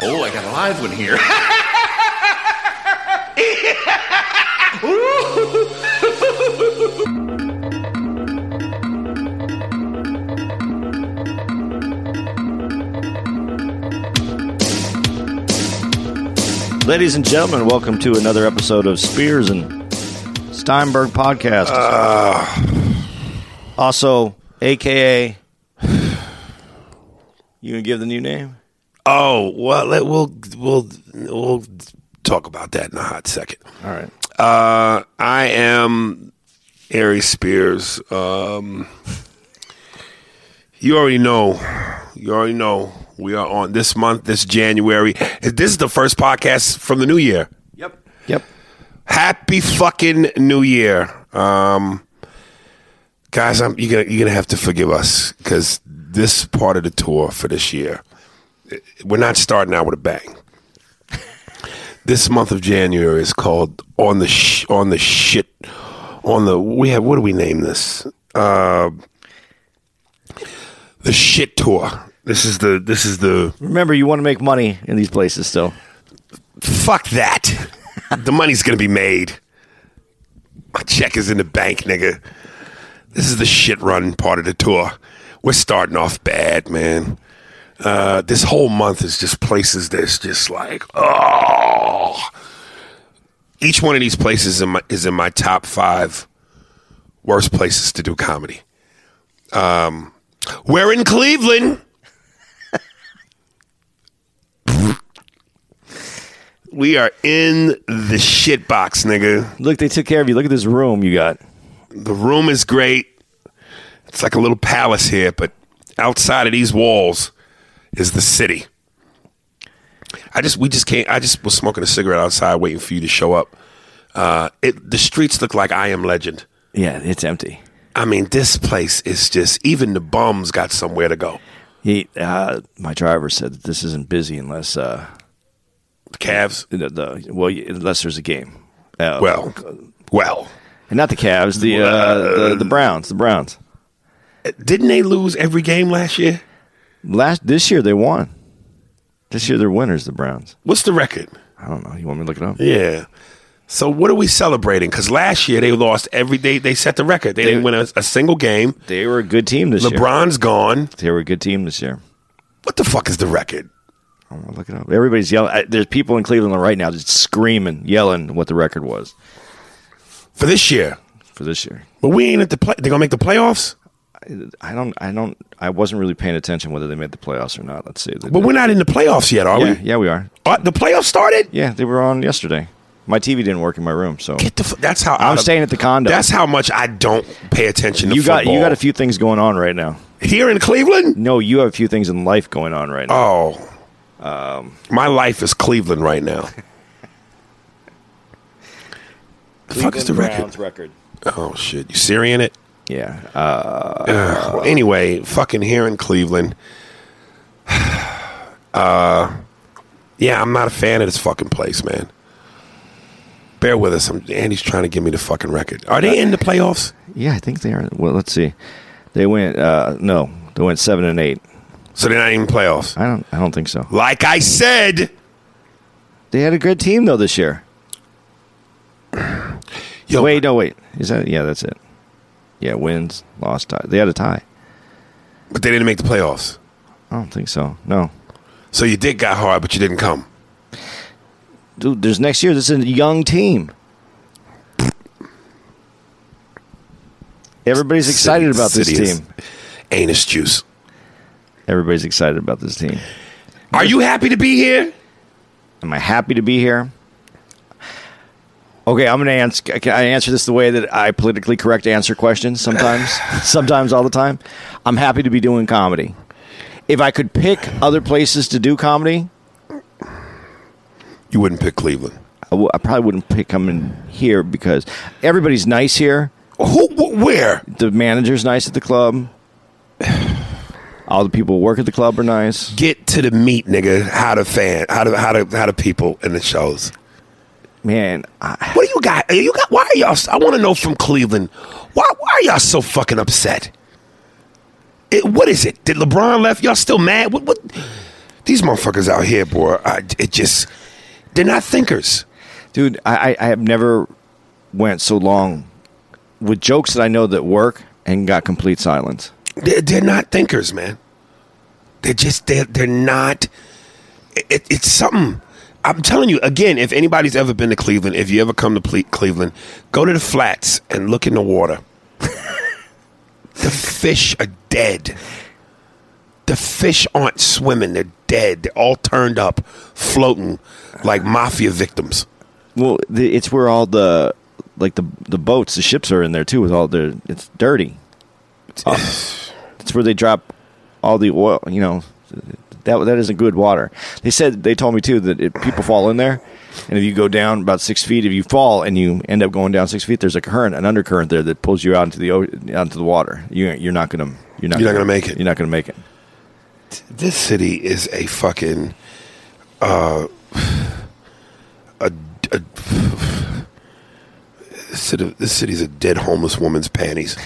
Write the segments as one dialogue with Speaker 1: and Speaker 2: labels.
Speaker 1: Oh, I got a live one here.
Speaker 2: Ladies and gentlemen, welcome to another episode of Spears and Steinberg podcast. Ah. also, AKA, you gonna give the new name?
Speaker 3: Oh well, let, we'll we'll we'll talk about that in a hot second.
Speaker 2: All right.
Speaker 3: Uh, I am Ari Spears. Um, you already know. You already know. We are on this month, this January. This is the first podcast from the new year.
Speaker 2: Yep. Yep.
Speaker 3: Happy fucking New Year, um, guys! I'm, you're gonna you're gonna have to forgive us because this part of the tour for this year, we're not starting out with a bang. This month of January is called on the sh- on the shit on the we have what do we name this? Uh, the shit tour. This is the this is the
Speaker 2: Remember, you want to make money in these places still.
Speaker 3: fuck that. the money's gonna be made. My check is in the bank, nigga. This is the shit run part of the tour. We're starting off bad, man. Uh, this whole month is just places that's just like, oh. Each one of these places in my, is in my top five worst places to do comedy. Um, we're in Cleveland. we are in the shit box, nigga.
Speaker 2: Look, they took care of you. Look at this room you got.
Speaker 3: The room is great. It's like a little palace here, but outside of these walls is the city. I just we just can't. I just was smoking a cigarette outside, waiting for you to show up. Uh, it the streets look like I am legend.
Speaker 2: Yeah, it's empty.
Speaker 3: I mean, this place is just even the bums got somewhere to go.
Speaker 2: He, uh, my driver said that this isn't busy unless uh,
Speaker 3: The Cavs,
Speaker 2: the, the well, unless there's a game. Uh,
Speaker 3: well, well,
Speaker 2: and not the Cavs, the, uh, the the Browns, the Browns.
Speaker 3: Didn't they lose every game last year?
Speaker 2: Last this year they won. This year they're winners, the Browns.
Speaker 3: What's the record?
Speaker 2: I don't know. You want me to look it up?
Speaker 3: Yeah. So what are we celebrating? Because last year they lost every day. They set the record. They, didn't win a, a single game.
Speaker 2: They were a good team this year.
Speaker 3: LeBron's gone.
Speaker 2: They were a good team this year.
Speaker 3: What the fuck is the record?
Speaker 2: I want to look it up. Everybody's yelling. There's people in Cleveland right now just screaming, yelling what the record was
Speaker 3: For this year.
Speaker 2: for this year.
Speaker 3: But we ain't at the play. They're gonna make the playoffs.
Speaker 2: I don't. I don't. I wasn't really paying attention whether they made the playoffs or not. Let's see. They
Speaker 3: But
Speaker 2: did.
Speaker 3: we're not in the playoffs yet, are
Speaker 2: yeah,
Speaker 3: we?
Speaker 2: yeah, we are.
Speaker 3: Uh, the playoffs started.
Speaker 2: Yeah, they were on yesterday. My TV didn't work in my room, so
Speaker 3: Get the. F- that's how
Speaker 2: I'm
Speaker 3: out of-
Speaker 2: staying at the condo.
Speaker 3: That's how much I don't pay attention to
Speaker 2: you got
Speaker 3: football.
Speaker 2: you got a few things going on right now.
Speaker 3: here in Cleveland.
Speaker 2: No, you have a few things in life going on right now.
Speaker 3: Oh, my life is Cleveland right now. the fuck is the record?
Speaker 2: Record.
Speaker 3: Oh shit! You Syrian it?
Speaker 2: Yeah. Uh,
Speaker 3: Ugh. Anyway, fucking here in Cleveland. Uh, yeah, I'm not a fan of this fucking place, man. Bear with us. I'm, Andy's trying to give me the fucking record. Are they in the playoffs?
Speaker 2: yeah, I think they are. Well, let's see. They went. Uh, no, they went seven and eight.
Speaker 3: So they're not even playoffs.
Speaker 2: I don't. I don't think so.
Speaker 3: Like I said,
Speaker 2: They had a good team though this year.
Speaker 3: yo,
Speaker 2: Wait, no, wait. Is that? Yeah, that's it. Yeah, wins, lost, tie. They had a tie.
Speaker 3: but they didn't make the playoffs.
Speaker 2: I don't think so. No.
Speaker 3: So you did got hard, but you didn't come.
Speaker 2: dude, there's next year. This is a young team. Everybody's excited about this team.
Speaker 3: Anus juice.
Speaker 2: Everybody's excited about this team.
Speaker 3: Are you happy to be here?
Speaker 2: Am I happy to be here? Okay, I'm going to answer. Can I answer this the way that I politically correct answer questions sometimes? sometimes, all the time. I'm happy to be doing comedy. If I could pick other places to do comedy,
Speaker 3: You wouldn't pick Cleveland.
Speaker 2: I, w- I probably wouldn't pick coming here because everybody's nice here.
Speaker 3: Who? wh- Where?
Speaker 2: The manager's nice at the club. All the people who work at the club are nice.
Speaker 3: Get to the meat, nigga. How the fan? How the how the how the people in the shows?
Speaker 2: Man, I,
Speaker 3: What do you got? You got? Why are y'all? I want to know from Cleveland. Why why are y'all so fucking upset? It, what is it? Did LeBron left? Y'all still mad? What? What? These motherfuckers out here, boy. I, it just they're not thinkers.
Speaker 2: dude, I, I- I have never went so long with jokes that I know that work and got complete silence.
Speaker 3: They're, they're not thinkers, man. They're just they're they're not. It, it's something. I'm telling you again. If anybody's ever been to Cleveland, if you ever come to Ple- Cleveland, go to the flats and look in the water. the fish are dead. The fish aren't swimming; they're dead. They're all turned up, floating like mafia victims.
Speaker 2: Well, the, it's where all the like the the boats, the ships are in there too. With all the it's dirty. Uh, it's where they drop all the oil. You know, that that isn't good water. They said they told me too that if people fall in there, and if you go down about six feet, if you fall and you end up going down six feet, there's a current, an undercurrent there that pulls you out into the out into the water. You you're not gonna you're not
Speaker 3: You're not gonna make it.
Speaker 2: You're not gonna make it.
Speaker 3: this city is a fucking uh a, a this city, this city's a dead homeless woman's panties.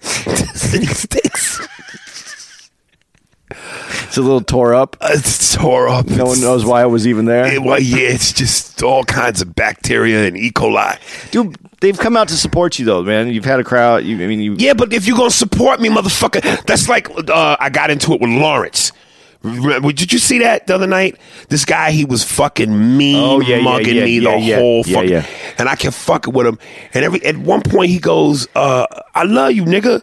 Speaker 3: this.
Speaker 2: It's a little tore up.
Speaker 3: It's tore up.
Speaker 2: No one knows why I was even there.
Speaker 3: It, well, yeah, it's just all kinds of bacteria and E. coli.
Speaker 2: Dude, they've come out to support you though, man. You've had a crowd. You, I mean, you.
Speaker 3: Yeah, but if you're gonna support me, motherfucker, that's like uh, I got into it with Lawrence. Did you see that the other night? This guy, he was fucking mean,
Speaker 2: Oh, yeah,
Speaker 3: mugging
Speaker 2: yeah,
Speaker 3: me
Speaker 2: yeah,
Speaker 3: the
Speaker 2: yeah.
Speaker 3: whole fucking. And I kept fucking with him. And every at one point he goes, uh, "I love you, nigga."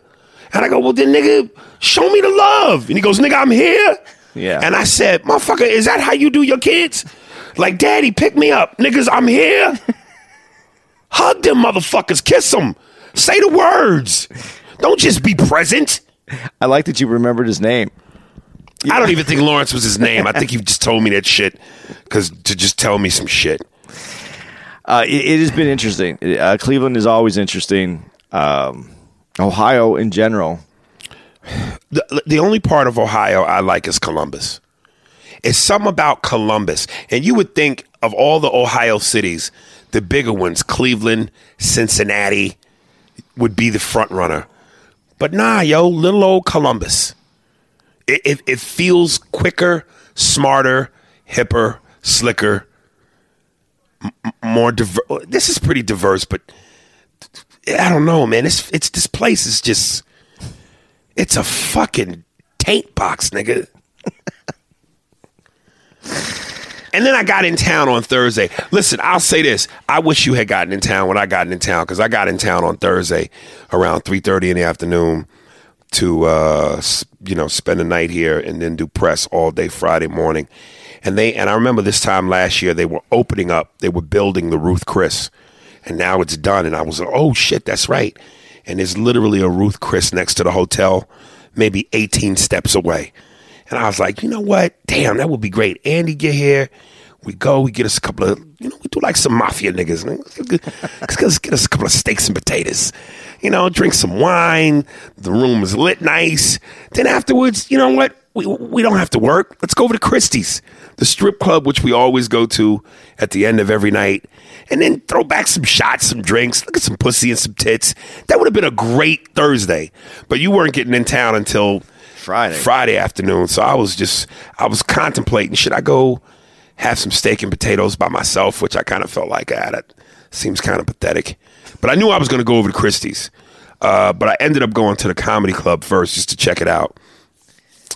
Speaker 3: And I go, "Well, then, nigga, show me the love." And he goes, "Nigga, I'm here."
Speaker 2: Yeah.
Speaker 3: And I said, "Motherfucker, is that how you do your kids?" Like, Daddy, pick me up, niggas. I'm here. Hug them motherfuckers, kiss them, say the words. Don't just be present.
Speaker 2: I like that you remembered his name.
Speaker 3: I don't even think Lawrence was his name. I think he just told me that shit because to just tell me some shit.
Speaker 2: Uh, it, it has been interesting. Uh, Cleveland is always interesting. Um, Ohio in general.
Speaker 3: The, the only part of Ohio I like is Columbus. It's something about Columbus. And you would think of all the Ohio cities, the bigger ones, Cleveland, Cincinnati, would be the front runner. But nah, yo, little old Columbus. It, it, it feels quicker, smarter, hipper, slicker, m- more diverse. This is pretty diverse, but I don't know, man. It's it's this place is just it's a fucking taint box, nigga. and then I got in town on Thursday. Listen, I'll say this: I wish you had gotten in town when I got in town because I got in town on Thursday around three thirty in the afternoon to uh, you know spend the night here and then do press all day Friday morning. And they and I remember this time last year they were opening up. They were building the Ruth Chris, and now it's done. And I was like, oh shit, that's right. And there's literally a Ruth Chris next to the hotel, maybe 18 steps away. And I was like, you know what? Damn, that would be great. Andy get here. We go, we get us a couple of, you know, we do like some mafia niggas. Let's get us- a couple of steaks and potatoes. You know, drink some wine. The room is lit nice. Then afterwards, you know what? We, we don't have to work. Let's go over to Christie's, the strip club, which we always go to at the end of every night. And then throw back some shots, some drinks, look at some pussy and some tits. That would have been a great Thursday. But you weren't getting in town until
Speaker 2: Friday.
Speaker 3: Friday afternoon. So I was just I was contemplating should I go have some steak and potatoes by myself, which I kind of felt like ah, that seems kind of pathetic. But I knew I was going to go over to Christie's. Uh, but I ended up going to the comedy club first just to check it out.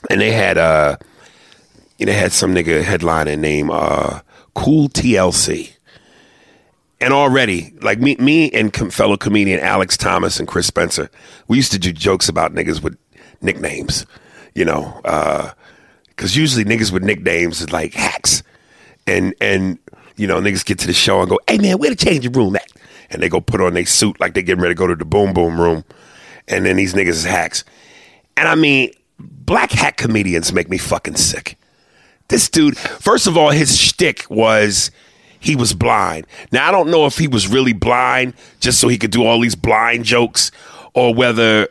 Speaker 3: And they had uh you know, had some nigga headliner named uh, Cool TLC. And already, like me, me and com- fellow comedian Alex Thomas and Chris Spencer, we used to do jokes about niggas with nicknames, you know, because usually niggas with nicknames is like hacks, and and you know niggas get to the show and go, hey man, where the changing room at? And they go put on their suit like they getting ready to go to the boom boom room, and then these niggas is hacks, and I mean, black hat comedians make me fucking sick. This dude, first of all, his shtick was he was blind. Now I don't know if he was really blind just so he could do all these blind jokes, or whether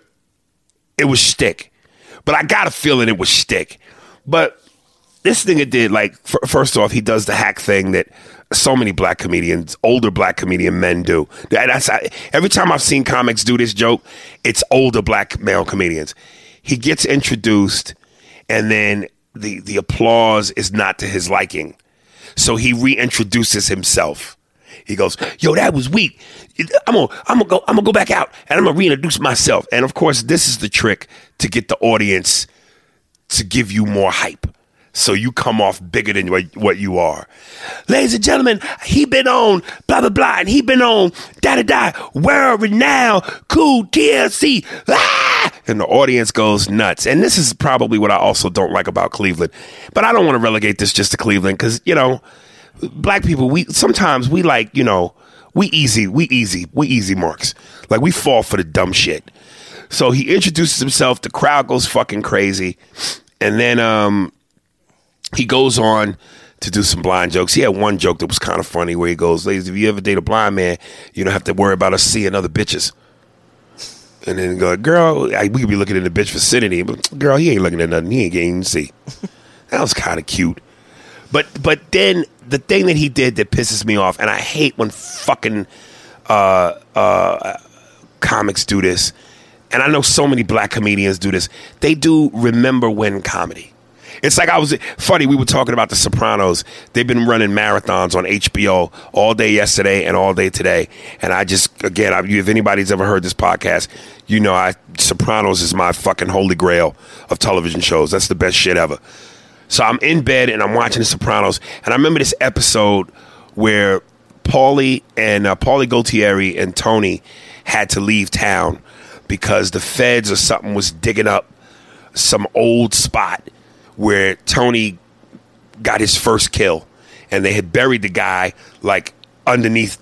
Speaker 3: it was shtick. But I got a feeling it was shtick. But this nigga did like f- first off, he does the hack thing that so many black comedians, older black comedian men do. That- That's every time I've seen comics do this joke, it's older black male comedians. He gets introduced, and then the the applause is not to his liking. So he reintroduces himself. He goes, "Yo, that was weak. I'm gonna, I'm gonna go, I'm gonna go back out, and I'm gonna reintroduce myself." And of course, this is the trick to get the audience to give you more hype, so you come off bigger than what, you are. Ladies and gentlemen, he been on blah blah blah, and he been on da da da, world renowned, cool TLC, ah! and the audience goes nuts. And this is probably what I also don't like about Cleveland, but I don't want to relegate this just to Cleveland because you know black people we sometimes we like you know we easy we easy we easy marks like we fall for the dumb shit so he introduces himself the crowd goes fucking crazy and then um he goes on to do some blind jokes he had one joke that was kind of funny where he goes ladies if you ever date a blind man you don't have to worry about us seeing other bitches and then go girl I, we could be looking in the bitch vicinity but girl he ain't looking at nothing he ain't getting to see that was kind of cute but but then the thing that he did that pisses me off, and I hate when fucking uh, uh, comics do this, and I know so many black comedians do this. They do remember when comedy. It's like I was funny. We were talking about The Sopranos. They've been running marathons on HBO all day yesterday and all day today. And I just again, I, if anybody's ever heard this podcast, you know, I Sopranos is my fucking holy grail of television shows. That's the best shit ever. So I'm in bed and I'm watching The Sopranos, and I remember this episode where Paulie and uh, Paulie Gualtieri and Tony had to leave town because the feds or something was digging up some old spot where Tony got his first kill, and they had buried the guy like underneath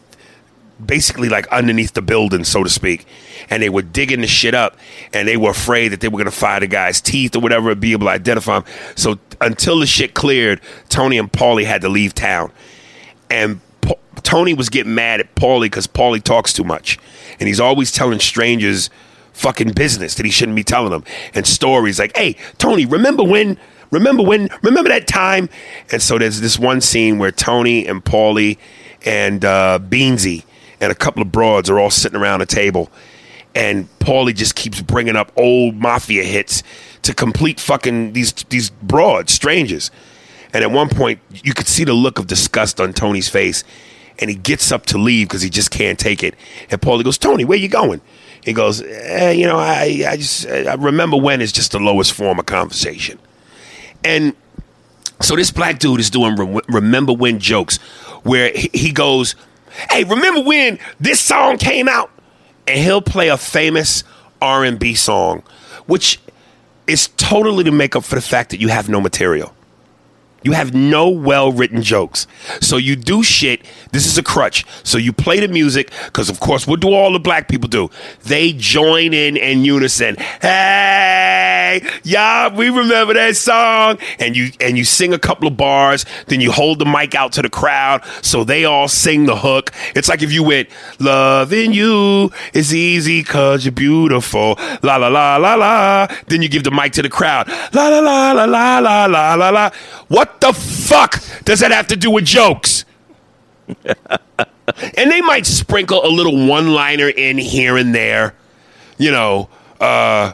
Speaker 3: basically like underneath the building, so to speak. And they were digging the shit up, and they were afraid that they were to find the guy's teeth or whatever, be able to identify him. So until the shit cleared, Tony and Paulie had to leave town. And Pa- Tony was getting mad at Paulie because Paulie talks too much, and he's always telling strangers fucking business that he shouldn't be telling them, and stories like, "Hey, Tony, remember when?" Remember when? Remember that time? And so there's this one scene where Tony and Paulie and uh, Beansie and a couple of broads are all sitting around a table, and Paulie just keeps bringing up old mafia hits to complete fucking these these broads, strangers. And at one point, you could see the look of disgust on Tony's face, and he gets up to leave because he just can't take it. And Paulie goes, "Tony, where you going?" He goes, eh, "You know, I I just I remember when is just the lowest form of conversation." And so this black dude is doing re- remember when jokes where he, he goes, "Hey, remember when this song came out?" And he'll play a famous R&B song which is totally to make up for the fact that you have no material. You have no well written jokes. So you do shit. This is a crutch. So you play the music, because of course, what do all the black people do? They join in in unison. Hey, y'all, we remember that song. And you and you sing a couple of bars, then you hold the mic out to the crowd so they all sing the hook. It's like if you went, Loving you is easy cause you're beautiful. La la la la la. Then you give the mic to the crowd. La la la la la la la la la. What the fuck does that have to do with jokes? and they might sprinkle a little one liner in here and there. You know, uh,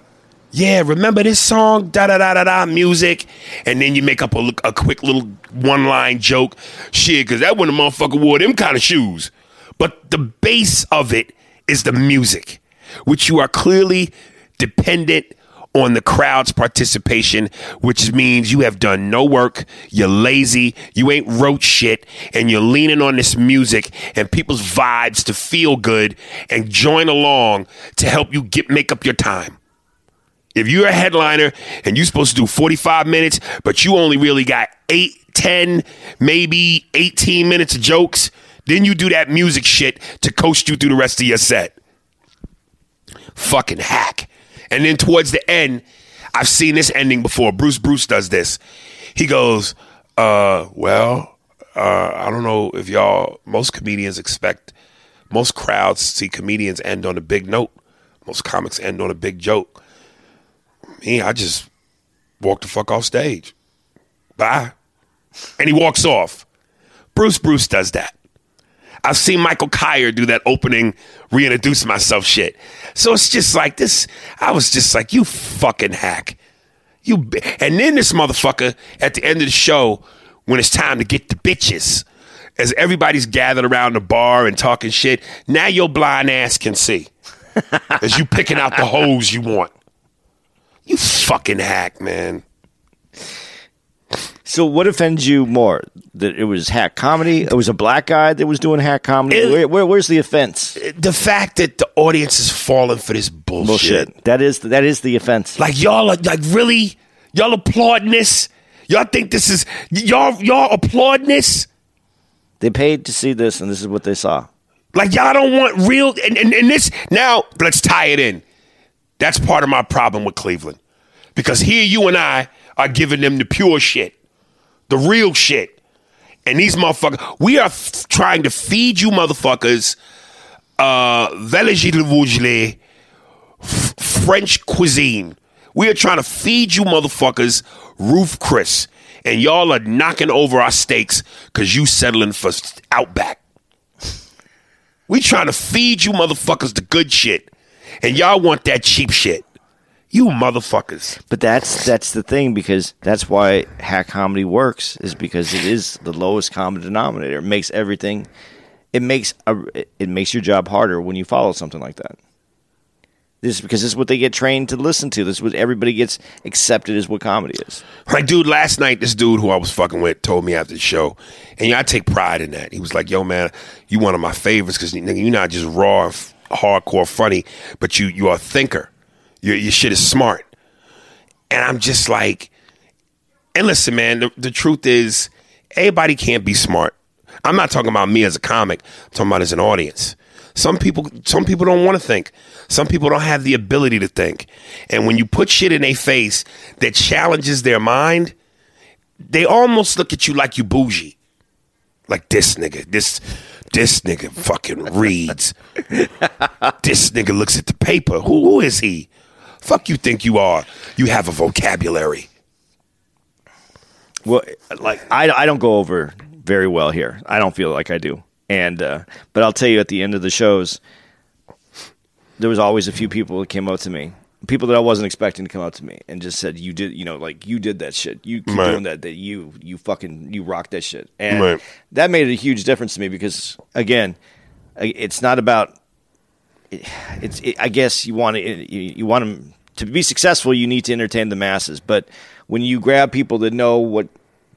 Speaker 3: yeah, remember this song? Da da da da da music. And then you make up a, a quick little one line joke. Shit, because that when the motherfucker wore them kind of shoes. But the base of it is the music, which you are clearly dependent on the crowd's participation, which means you have done no work, you're lazy, you ain't wrote shit, and you're leaning on this music and people's vibes to feel good and join along to help you get make up your time. If you're a headliner and you're supposed to do 45 minutes, but you only really got 8, 10, maybe 18 minutes of jokes, then you do that music shit to coast you through the rest of your set. Fucking hack. And then towards the end, I've seen this ending before. Bruce Bruce does this. He goes, uh, well, uh, I don't know if y'all, most comedians expect, most crowds see comedians end on a big note. Most comics end on a big joke. Me, I just walk the fuck off stage. Bye. And he walks off. Bruce Bruce does that. I've seen Michael Kyer do that opening reintroduce myself shit. So it's just like this. I was just like, you fucking hack. You bi-" and then this motherfucker at the end of the show, when it's time to get the bitches, as everybody's gathered around the bar and talking shit, now your blind ass can see. as you picking out the hoes you want. You fucking hack, man.
Speaker 2: So what offends you more? That it was hack comedy? It was a black guy that was doing hack comedy?
Speaker 3: It-
Speaker 2: where, where, where's the offense?
Speaker 3: The fact that the audience is falling for this bullshit.
Speaker 2: Bullshit. That is that is the offense.
Speaker 3: Like y'all are like really y'all applauding this. Y'all think this is y'all y'all applauding this?
Speaker 2: They paid to see this, and this is what they saw.
Speaker 3: Like y'all don't want real and, and, and this now let's tie it in. That's part of my problem with Cleveland. Because here you and I are giving them the pure shit. The real shit. And these motherfuckers, we are f- trying to feed you motherfuckers uh f- French cuisine. We are trying to feed you motherfuckers Ruth Chris. And y'all are knocking over our steaks because you settling for Outback. We trying to feed you motherfuckers the good shit. And y'all want that cheap shit. You motherfuckers.
Speaker 2: But that's that's the thing because that's why hack comedy works is because it is the lowest common denominator. It makes everything. It makes a, it makes your job harder when you follow something like that. This because this is what they get trained to listen to. This is what everybody gets accepted as what comedy is.
Speaker 3: Like, dude, last night, this dude who I was fucking with told me after the show, and yeah, I take pride in that. He was like, yo, man, you one of my favorites because nigga, you're not just raw, f- hardcore funny, but you you are a thinker. Your, your shit is smart. And I'm just like, and listen, man, the, the truth is, everybody can't be smart. I'm not talking about me as a comic. I'm talking about as an audience. Some people, some people don't want to think. Some people don't have the ability to think. And when you put shit in their face that challenges their mind, they almost look at you like you bougie. Like this nigga, this this nigga fucking reads. this nigga looks at the paper. Who, who is he? Fuck you think you are? You have a vocabulary.
Speaker 2: Well, like I, I don't go over very well here. I don't feel like I do. And uh, but I'll tell you, at the end of the shows, there was always a few people that came up to me, people that I wasn't expecting to come up to me, and just said, "You did, you know, like you did that shit. You keep
Speaker 3: Right.
Speaker 2: doing that. That you, you fucking, you rock that shit." And
Speaker 3: Right.
Speaker 2: that made a huge difference to me because, again, it's not about. It's. It, I guess you want to. You, you want them to be successful. You need to entertain the masses, but when you grab people that know what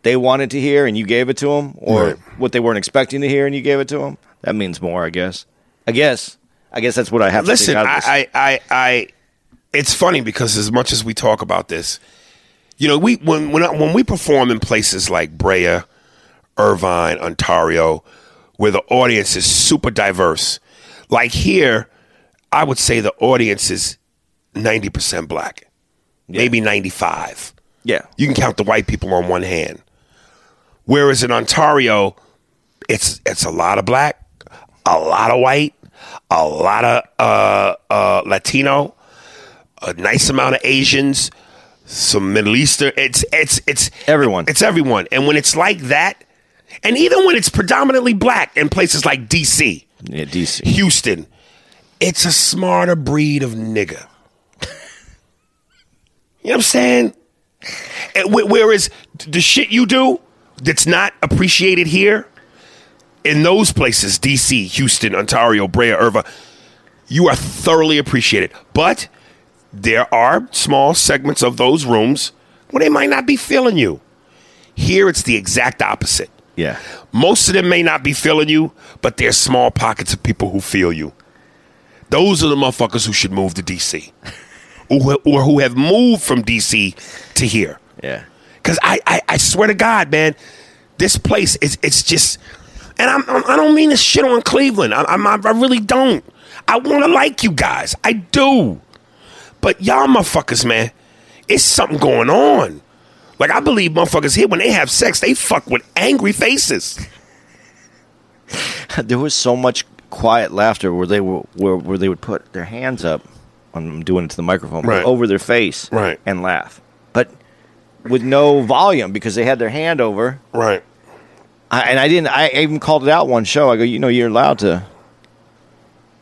Speaker 2: they wanted to hear and you gave it to them, or
Speaker 3: Right.
Speaker 2: what they weren't expecting to hear and you gave it to them, that means more. I guess. I guess. I guess that's what I have
Speaker 3: Listen,
Speaker 2: to.
Speaker 3: I, I, I, I, it's funny because as much as we talk about this, you know, we when when when we perform in places like Brea, Irvine, Ontario, where the audience is super diverse, like here, I would say the audience is ninety percent black, maybe ninety five.
Speaker 2: yeah.
Speaker 3: You can count the white people on one hand. Whereas in Ontario, it's it's a lot of black, a lot of white, a lot of uh, uh, Latino, a nice amount of Asians, some Middle Eastern. It's it's it's
Speaker 2: Everyone.
Speaker 3: It's everyone. And when it's like that, and even when it's predominantly black in places like D.C.,
Speaker 2: Yeah, DC.
Speaker 3: Houston, it's a smarter breed of nigga. You know what I'm saying? Eh, whereas the shit you do that's not appreciated here, in those places, DC, Houston, Ontario, Brea, Irva, you are thoroughly appreciated. But there are small segments of those rooms where they might not be feeling you. Here, it's the exact opposite.
Speaker 2: Yeah.
Speaker 3: Most of them may not be feeling you, but there's small pockets of people who feel you. Those are the motherfuckers who should move to DC, or, or who have moved from DC to here.
Speaker 2: Yeah.
Speaker 3: Because I, I, I swear to God, man, this place is it's just, and I'm, I'm I don't mean to shit on Cleveland. I, I'm, I really don't. I want to like you guys. I do. But y'all motherfuckers, man, it's something going on. Like I believe motherfuckers here when they have sex, they fuck with angry faces.
Speaker 2: There was so much quiet laughter where they were where, where they would put their hands up. I'm doing it to the microphone
Speaker 3: Right.
Speaker 2: over their face,
Speaker 3: Right.
Speaker 2: and laugh, but with no volume because they had their hand over.
Speaker 3: Right.
Speaker 2: I, and I didn't. I even called it out one show. I go, you know, you're allowed to,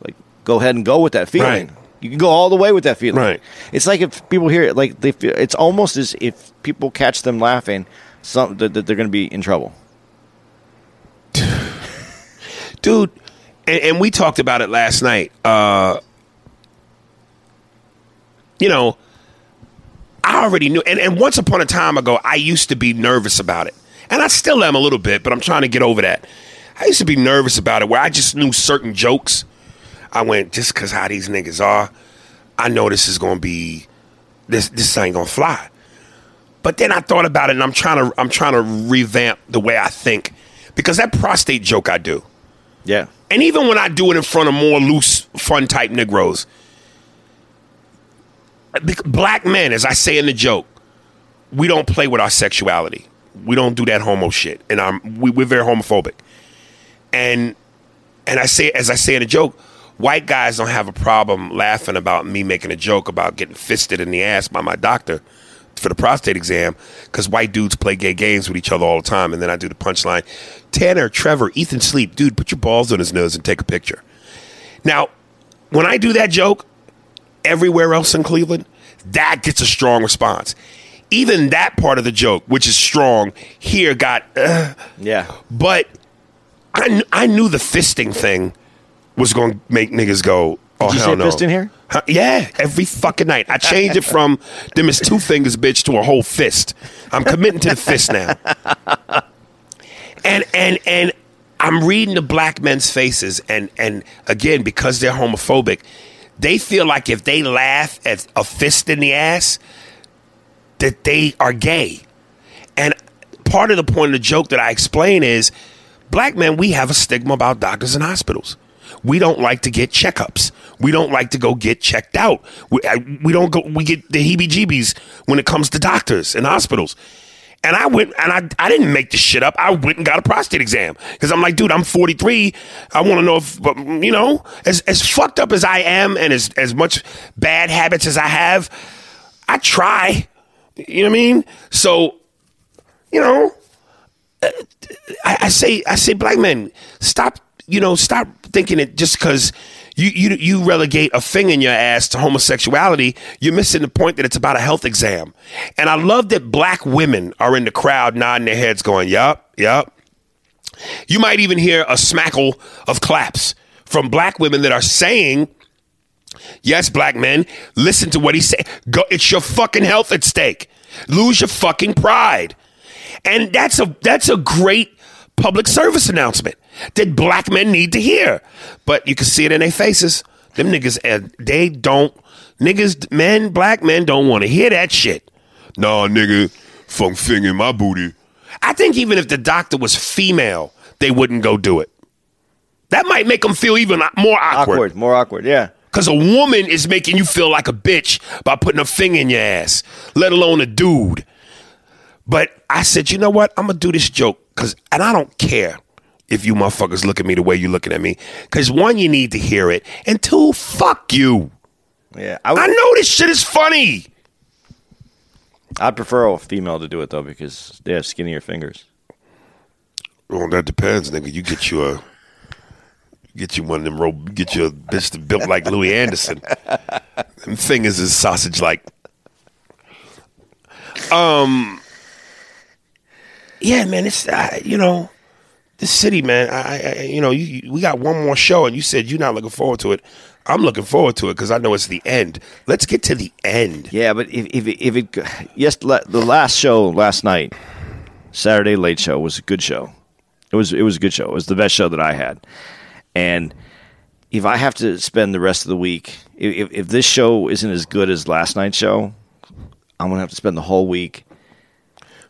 Speaker 2: like, go ahead and go with that feeling.
Speaker 3: Right.
Speaker 2: You can go all the way with that feeling.
Speaker 3: Right.
Speaker 2: It's like if people hear it, like they feel. It's almost as if people catch them laughing, some that, that they're going to be in trouble.
Speaker 3: dude and, and we talked about it last night uh you know i already knew and, and once upon a time ago i used to be nervous about it. And i still am a little bit but i'm trying to get over that. I used to be nervous about it where i just knew certain jokes. I went just because how these niggas are i know this is gonna be this this ain't gonna fly. But then i thought about it and i'm trying to i'm trying to revamp the way i think because that prostate joke i do.
Speaker 2: Yeah.
Speaker 3: and even when I do it in front of more loose, fun type Negroes, black men, as I say in the joke, we don't play with our sexuality. We don't do that homo shit, and I'm we, we're very homophobic. And and I say as I say in the joke, white guys don't have a problem laughing about me making a joke about getting fisted in the ass by my doctor for the prostate exam because white dudes play gay games with each other all the time. And then I do the punchline Tanner, Trevor, Ethan Sleep, dude, put your balls on his nose and take a picture. Now, when I do that joke everywhere else in Cleveland, that gets a strong response. Even that part of the joke, which is strong, here got, uh,
Speaker 2: Yeah.
Speaker 3: but I, kn- I knew the fisting thing was going to make niggas go, oh,
Speaker 2: Did you
Speaker 3: hell
Speaker 2: say
Speaker 3: no.
Speaker 2: fist in here?
Speaker 3: Huh? Yeah, every fucking night. I changed it from them as two fingers, bitch, to a whole fist. I'm committing to the fist now. And and and I'm reading the black men's faces, and and again because they're homophobic, they feel like if they laugh at a fist in the ass, that they are gay. And part of the point of the joke that I explain is black men, we have a stigma about doctors and hospitals. We don't like to get checkups. We don't like to go get checked out. We, we don't go, we get the heebie jeebies when it comes to doctors and hospitals. And I went and I, I didn't make this shit up. I went and got a prostate exam because I'm like, dude, I'm 43. I want to know if, you know, as, as fucked up as I am and as, as much bad habits as I have, I try. You know what I mean? So, you know, uh, I, I say I say black men stop you know stop thinking it just because you, you you relegate a thing in your ass to homosexuality you're missing the point that it's about a health exam and I love that black women are in the crowd nodding their heads going yup yup you might even hear a smackle of claps from black women that are saying Yes, black men, listen to what he said. Go, it's your fucking health at stake. Lose your fucking pride. And that's a that's a great public service announcement that black men need to hear. But you can see it in their faces. Them niggas, uh, they don't. Niggas, men, black men don't want to hear that shit. Nah, nigga, fuck finger my booty. I think even if the doctor was female, they wouldn't go do it. That might make them feel even more
Speaker 2: Awkward. More awkward. Yeah.
Speaker 3: because a woman is making you feel like a bitch by putting a finger in your ass, let alone a dude. But I said, you know what? I'm gonna do this joke because, and I don't care if you motherfuckers look at me the way you're looking at me. Because one, you need to hear it, and two, fuck you.
Speaker 2: Yeah. I
Speaker 3: I know this shit is funny.
Speaker 2: I'd prefer a female to do it though because they have skinnier fingers.
Speaker 3: Well, that depends, nigga. You get you a, get you one of them rope, get you a bitch that built like Louie Anderson. them fingers is sausage like. Um. Yeah, man. It's uh, you know, this city, man. I, I you know, you, you- we got one more show, and you said you're not looking forward to it. I'm looking forward to it because I know it's the end. Let's get to the end.
Speaker 2: Yeah, but if if it, if it yes, the last show last night, Saturday late show was a good show. It was it was a good show. It was the best show that I had, and if I have to spend the rest of the week, if if this show isn't as good as last night's show, I'm gonna have to spend the whole week.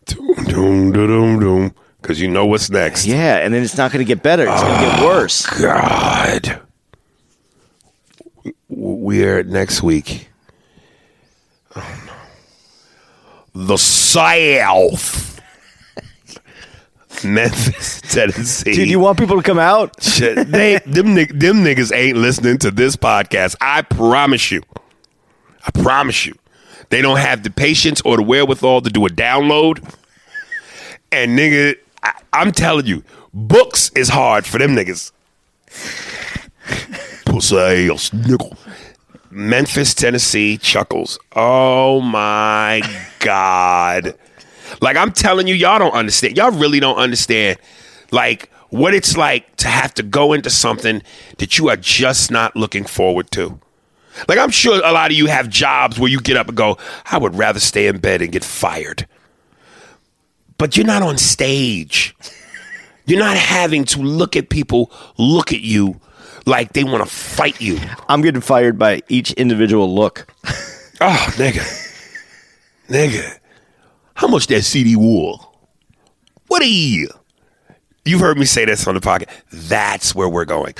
Speaker 3: Doom, doom, doom. Because you know what's next.
Speaker 2: Yeah, and then it's not gonna get better. It's gonna get oh, worse.
Speaker 3: God. We're next week. Oh, no. The South. Memphis, Tennessee.
Speaker 2: Dude, you want people to come out?
Speaker 3: Shit, they them them niggas ain't listening to this podcast. I promise you. I promise you. They don't have the patience or the wherewithal to do a download. And nigga, I, I'm telling you, books is hard for them niggas. Pussy ass nigga. Memphis, Tennessee, chuckles. Oh my God. Like I'm telling you, y'all don't understand. Y'all really don't understand like what it's like to have to go into something that you are just not looking forward to. Like I'm sure a lot of you have jobs where you get up and go, I would rather stay in bed and get fired. But you're not on stage. You're not having to look at people look at you like they want to fight you.
Speaker 2: I'm getting fired by each individual look.
Speaker 3: Oh, nigga. nigga. How much that CD wore? What a year. You've heard me say this on the podcast. That's where we're going.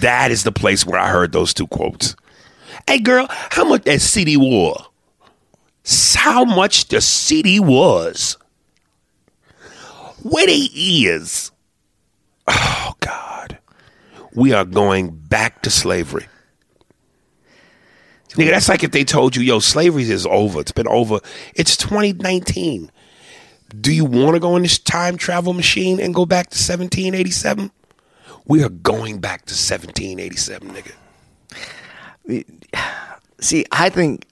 Speaker 3: That is the place where I heard those two quotes. Hey, girl, how much that CD wore? How much the CD was? What it is? Oh, God. We are going back to slavery. Nigga, that's like if they told you, yo, slavery is over. It's been over. It's 2019. Do you want to go in this time travel machine and go back to 1787? We are going back to 1787, nigga.
Speaker 2: See, I think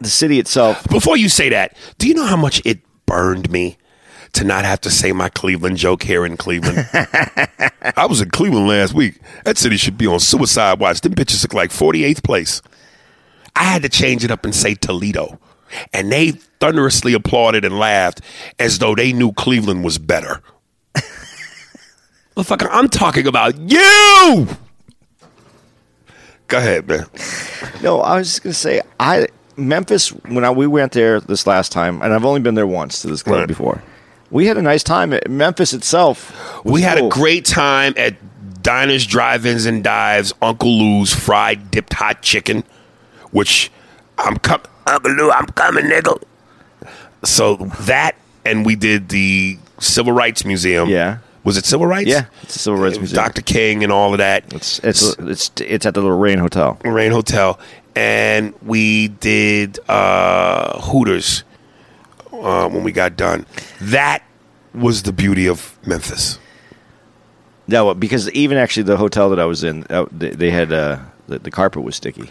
Speaker 2: the city itself.
Speaker 3: Before you say that, do you know how much it burned me to not have to say my Cleveland joke here in Cleveland? I was in Cleveland last week. That city should be on suicide watch. Them bitches look like 48th place. I had to change it up and say Toledo. And they thunderously applauded and laughed as though they knew Cleveland was better. Motherfucker, I'm talking about you. Go ahead, man.
Speaker 2: No, I was just gonna say I Memphis when I, we went there this last time, and I've only been there once to this club
Speaker 3: Right.
Speaker 2: before. We had a nice time. at Memphis itself. was
Speaker 3: We had a great time at Diners, Drive-Ins, and Dives. Uncle Lou's fried dipped hot chicken, which I'm coming. Uncle Lou, I'm coming, nigga. So that, and we did the Civil Rights Museum.
Speaker 2: Yeah.
Speaker 3: Was it Civil Rights?
Speaker 2: Yeah, it's a civil rights
Speaker 3: It was
Speaker 2: museum.
Speaker 3: Dr. King and all of that.
Speaker 2: It's it's it's it's at the Lorraine Hotel.
Speaker 3: Rain Hotel, and we did uh, Hooters uh, when we got done. That was the beauty of Memphis.
Speaker 2: No, because even actually the hotel that I was in, uh, they, they had uh, the, the carpet was sticky.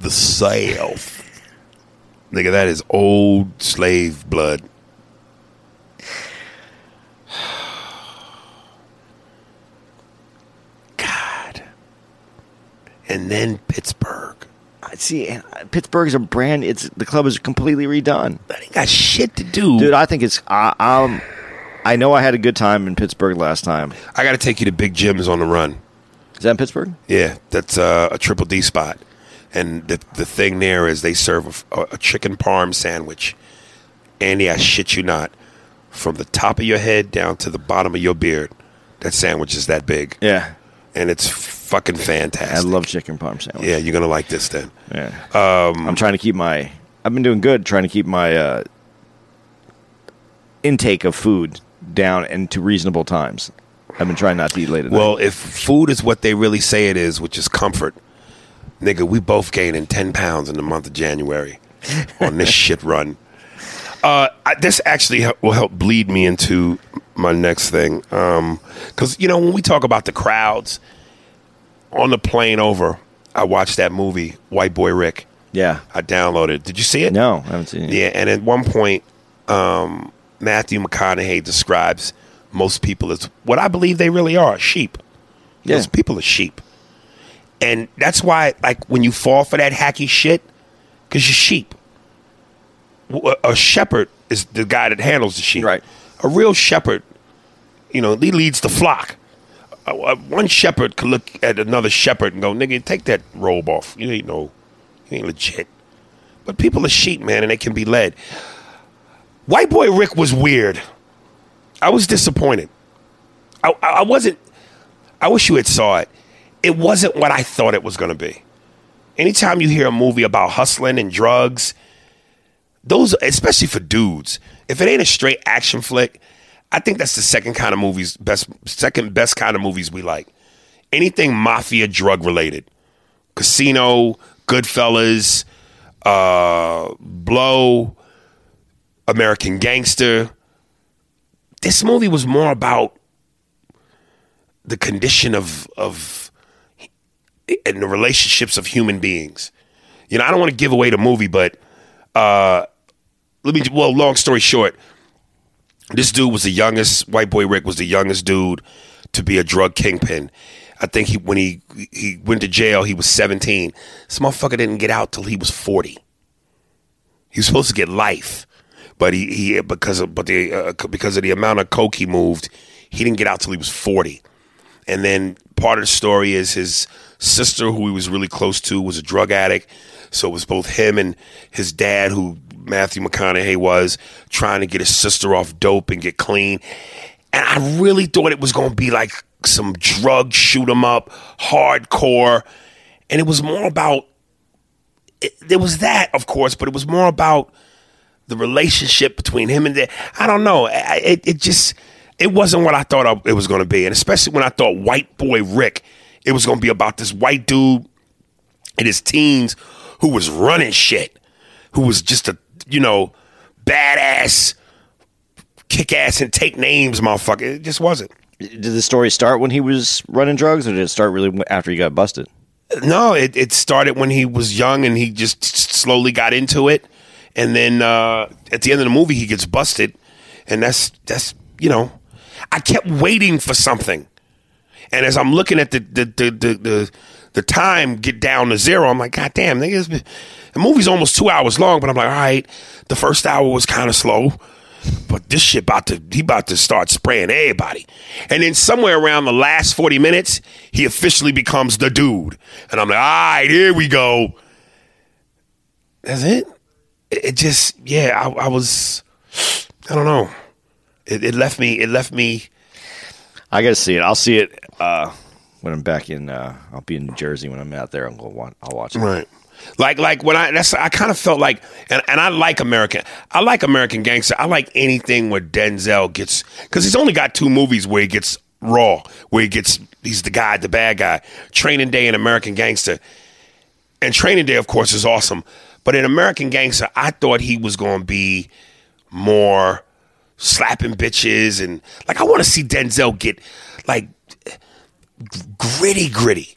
Speaker 3: The South. Nigga, that is old slave blood. God. And then Pittsburgh.
Speaker 2: I See, and, uh, Pittsburgh is a brand. It's the club is completely redone,
Speaker 3: That ain't got shit to do.
Speaker 2: dude. I think it's. I, um, I know I had a good time in Pittsburgh last time.
Speaker 3: I got to take you to Big Jim's on the run.
Speaker 2: Is that in Pittsburgh?
Speaker 3: Yeah, that's uh, a triple D spot. And the the thing there is they serve a, a chicken parm sandwich. Andy, I shit you not, from the top of your head down to the bottom of your beard, that sandwich is that big,
Speaker 2: Yeah,
Speaker 3: and it's fucking fantastic.
Speaker 2: I love chicken parm sandwich.
Speaker 3: Yeah, you're gonna like this then.
Speaker 2: Yeah. Um, I'm trying to keep my. I've been doing good trying to keep my uh, intake of food down and to reasonable times. I've been trying not to eat late at
Speaker 3: Well,
Speaker 2: night.
Speaker 3: if food is what they really say it is, which is comfort, nigga, we both gaining ten pounds in the month of January on this shit run. Uh, I, this actually will help bleed me into my next thing, because you know when we talk about the crowds on the plane over, I watched that movie White Boy Rick.
Speaker 2: Yeah.
Speaker 3: I downloaded. it. Did you see it?
Speaker 2: No, I haven't seen it.
Speaker 3: Yeah, and at one point, um, Matthew McConaughey describes most people as what I believe they really are sheep.
Speaker 2: Yeah.
Speaker 3: Those people are sheep. And that's why, like, when you fall for that hacky shit, because you're sheep. A shepherd is the guy that handles the sheep.
Speaker 2: Right.
Speaker 3: A real shepherd, you know, he leads the flock. Uh, one shepherd could look at another shepherd and go, "Nigga, take that robe off. You ain't no, you ain't legit." But people are sheep, man, and they can be led. White boy Rick was weird. I was disappointed. I, I I wasn't. I wish you had saw it. It wasn't what I thought it was going to be. Anytime you hear a movie about hustling and drugs, those, especially for dudes, if it ain't a straight action flick, I think that's the second kind of movies, best second best kind of movies we like. Anything mafia drug related, Casino, Goodfellas, uh, Blow, American Gangster. This movie was more about the condition of of and the relationships of human beings. You know, I don't want to give away the movie, but uh, let me. Well, long story short, this dude was the youngest. White boy Rick was the youngest dude to be a drug kingpin. I think he when he he went to jail, he was seventeen. This motherfucker didn't get out till he was forty. He was supposed to get life, but he he because of but the uh, because of the amount of coke he moved, he didn't get out till he was forty. And then part of the story is his sister, who he was really close to, was a drug addict. So it was both him and his dad, who Matthew McConaughey was, trying to get his sister off dope and get clean. And I really thought it was going to be like some drug shoot 'em up, hardcore. And it was more about, there was that, of course, but it was more about the relationship between him and the, I don't know. It, it just, it wasn't what I thought it was going to be. And especially when I thought White Boy Rick, it was going to be about this white dude in his teens who was running shit, who was just a, you know, badass, kick ass and take names, motherfucker. It just wasn't.
Speaker 2: Did the story start when he was running drugs, or did it start really after he got busted?
Speaker 3: No, it, it started when he was young and he just slowly got into it. And then uh, at the end of the movie, he gets busted. And that's, that's you know, I kept waiting for something. And as I'm looking at the, the, the, the, the, the time get down to zero, I'm like, God damn, the movie's almost two hours long, but I'm like, all right, the first hour was kind of slow. But this shit about to he about to start spraying everybody. And then somewhere around the last 40 minutes, he officially becomes the dude. And I'm like, all right, here we go. That's it. It, it just, yeah, I, I was, I don't know. It, it left me, it left me,
Speaker 2: I got to see it. I'll see it uh, when I'm back in. Uh, I'll be in New Jersey when I'm out there. I'll go. Watch, I'll watch it.
Speaker 3: Right. Like like when I that's I kind of felt like and, and I like American I like American Gangster. I like anything where Denzel gets because he's only got two movies where he gets raw, where he gets he's the guy, the bad guy. Training Day and American Gangster. And Training Day, of course, is awesome. But in American Gangster, I thought he was gonna be more slapping bitches and like I want to see Denzel get like gritty, gritty.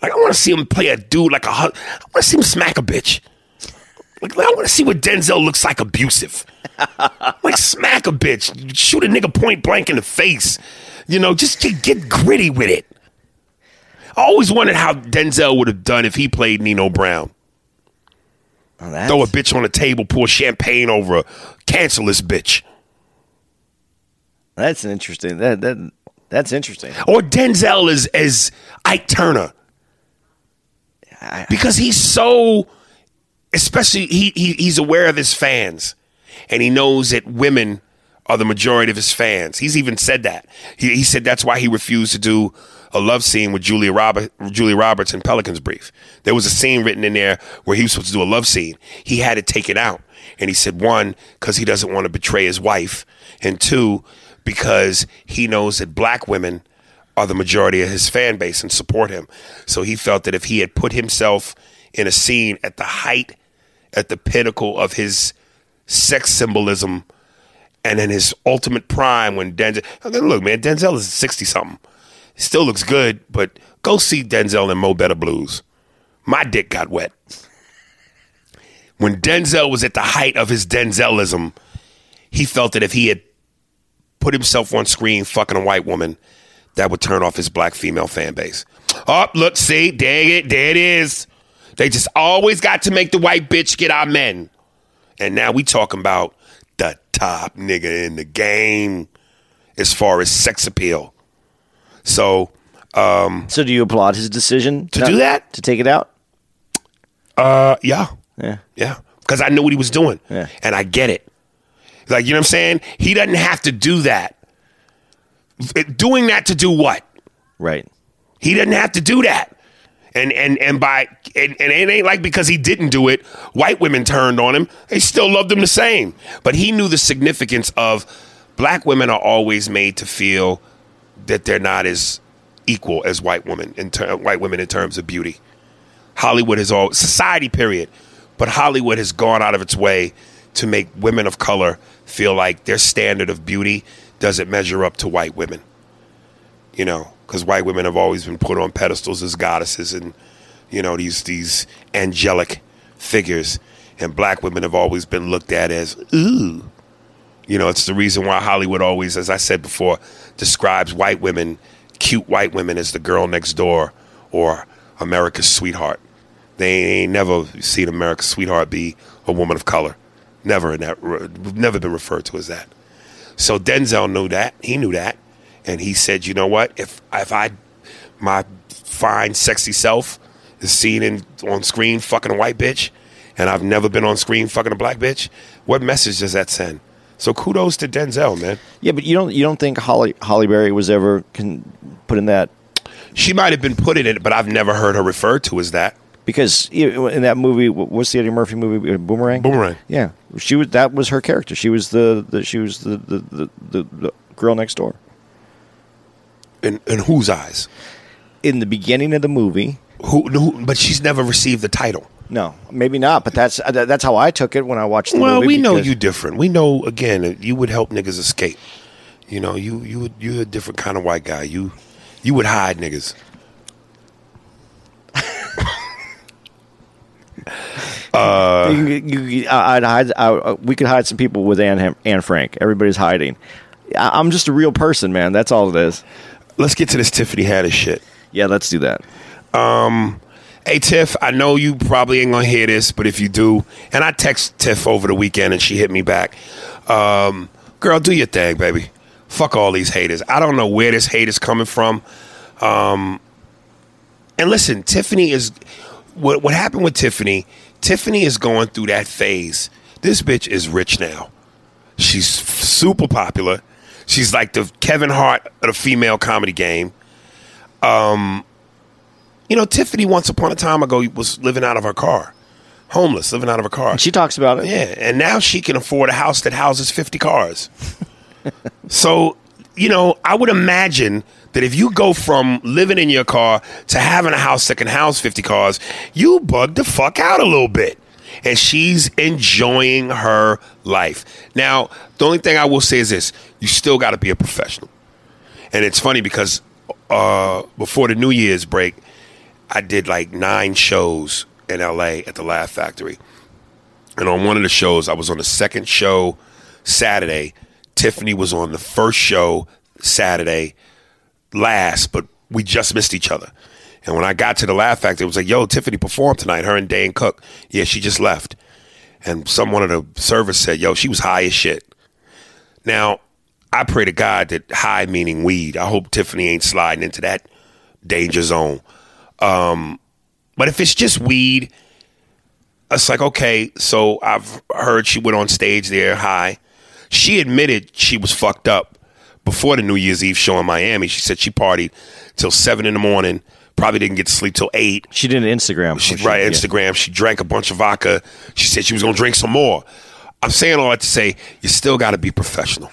Speaker 3: Like I want to see him play a dude like a. I want to see him smack a bitch. Like I want to see what Denzel looks like abusive. like smack a bitch, shoot a nigga point blank in the face. You know, just get, get gritty with it. I always wondered how Denzel would have done if he played Nino Brown.
Speaker 2: Oh,
Speaker 3: Throw a bitch on a table, pour champagne over her, cancel this bitch.
Speaker 2: That's interesting. That that that's interesting.
Speaker 3: Or Denzel is as Ike Turner.
Speaker 2: I-
Speaker 3: because he's so especially he, he he's aware of his fans. And he knows that women are the majority of his fans. He's even said that. He, he said that's why he refused to do a love scene with Julia Robert Julia Roberts in Pelican's Brief. There was a scene written in there where he was supposed to do a love scene. He had it taken out. And he said one because he doesn't want to betray his wife. And two because he knows that black women are the majority of his fan base and support him. So he felt that if he had put himself in a scene at the height, at the pinnacle of his sex symbolism, and in his ultimate prime when Denzel, look, man, Denzel is 60 something. Still looks good, but go see Denzel in Mo Better Blues. My dick got wet. When Denzel was at the height of his Denzelism, he felt that if he had put himself on screen fucking a white woman, that would turn off his black female fan base. Oh, look, see, there it, there it is. They just always got to make the white bitch get our men. And now we talking about the top nigga in the game as far as sex appeal. So, um,
Speaker 2: So do you applaud his decision
Speaker 3: To do that?
Speaker 2: To take it out?
Speaker 3: uh, yeah,
Speaker 2: Yeah.
Speaker 3: yeah, because I knew what he was doing,
Speaker 2: Yeah.
Speaker 3: and I get it. Like you know what I'm saying? He doesn't have to do that. Doing that to do what?
Speaker 2: Right.
Speaker 3: He doesn't have to do that. And and and by and, and it ain't like because he didn't do it, white women turned on him. They still loved him the same. But he knew the significance of black women are always made to feel that they're not as equal as white women in ter- white women in terms of beauty. Hollywood has all society period, but Hollywood has gone out of its way to make women of color feel like their standard of beauty doesn't measure up to white women you know, because white women have always been put on pedestals as goddesses and you know these these angelic figures, and black women have always been looked at as ooh. You know, it's the reason why Hollywood always, as I said before, describes white women, cute white women, as the girl next door or America's sweetheart. They ain't never seen America's sweetheart be a woman of color. Never in that, never been referred to as that. So Denzel knew that. He knew that, and he said, "You know what? If if I my fine, sexy self is seen in on screen fucking a white bitch, and I've never been on screen fucking a black bitch, what message does that send?" So kudos to Denzel, man.
Speaker 2: Yeah, but you don't you don't think Halle Halle Berry was ever can put in that
Speaker 3: She might have been put in it, but I've never heard her referred to as that.
Speaker 2: Because in that movie, what's the Eddie Murphy movie, uh, Boomerang?
Speaker 3: Boomerang.
Speaker 2: Yeah, she was that was her character. She was the, the she was the the, the the the girl next door.
Speaker 3: In in whose eyes?
Speaker 2: In the beginning of the movie,
Speaker 3: Who, who? But she's never received the title.
Speaker 2: no, maybe not, but that's uh, that's how I took it when I watched the
Speaker 3: Well,
Speaker 2: movie.
Speaker 3: Well, we know you different. We know again. You would help niggas escape. You know, you you would you're a different kind of white guy. You you would hide niggas.
Speaker 2: You, you, you- I'd hide. I, uh, we could hide some people with Anne, Anne Frank. Everybody's hiding. I, I'm just a real person, man. That's all it is.
Speaker 3: Let's get to this Tiffany Haddish shit.
Speaker 2: Yeah, let's do that.
Speaker 3: Um, Hey Tiff, I know you probably ain't gonna hear this, but if you do, and I text Tiff over the weekend and she hit me back. Um, girl, do your thing, baby. Fuck all these haters. I don't know where this hate is coming from. Um, and listen, Tiffany is what what happened with Tiffany. Tiffany is going through that phase. This bitch is rich now. She's super popular. She's like the Kevin Hart of the female comedy game. Um, You know, Tiffany once upon a time ago was living out of her car, homeless, living out of her car.
Speaker 2: She talks about it.
Speaker 3: Yeah, and now she can afford a house that houses 50 cars. so, you know, I would imagine that if you go from living in your car to having a house that can house 50 cars, you bug the fuck out a little bit. And she's enjoying her life. Now, the only thing I will say is this you still got to be a professional. And it's funny because uh, before the New Year's break, I did like nine shows in LA at the Laugh Factory. And on one of the shows, I was on the second show Saturday. Tiffany was on the first show Saturday last, but we just missed each other. And when I got to the Laugh Factory, it was like, yo, Tiffany performed tonight, her and Dane Cook. Yeah, she just left. And someone of the service said, yo, she was high as shit. Now, I pray to God that high meaning weed. I hope Tiffany ain't sliding into that danger zone. Um, but if it's just weed, it's like, okay, so I've heard she went on stage there high. She admitted she was fucked up before the New Year's Eve show in Miami. She said she partied till seven in the morning, probably didn't get to sleep till eight.
Speaker 2: She did an Instagram.
Speaker 3: She
Speaker 2: She-
Speaker 3: right
Speaker 2: yeah.
Speaker 3: Instagram. She drank a bunch of vodka. She said she was gonna drink some more. I'm saying all that to say you still got to be professional.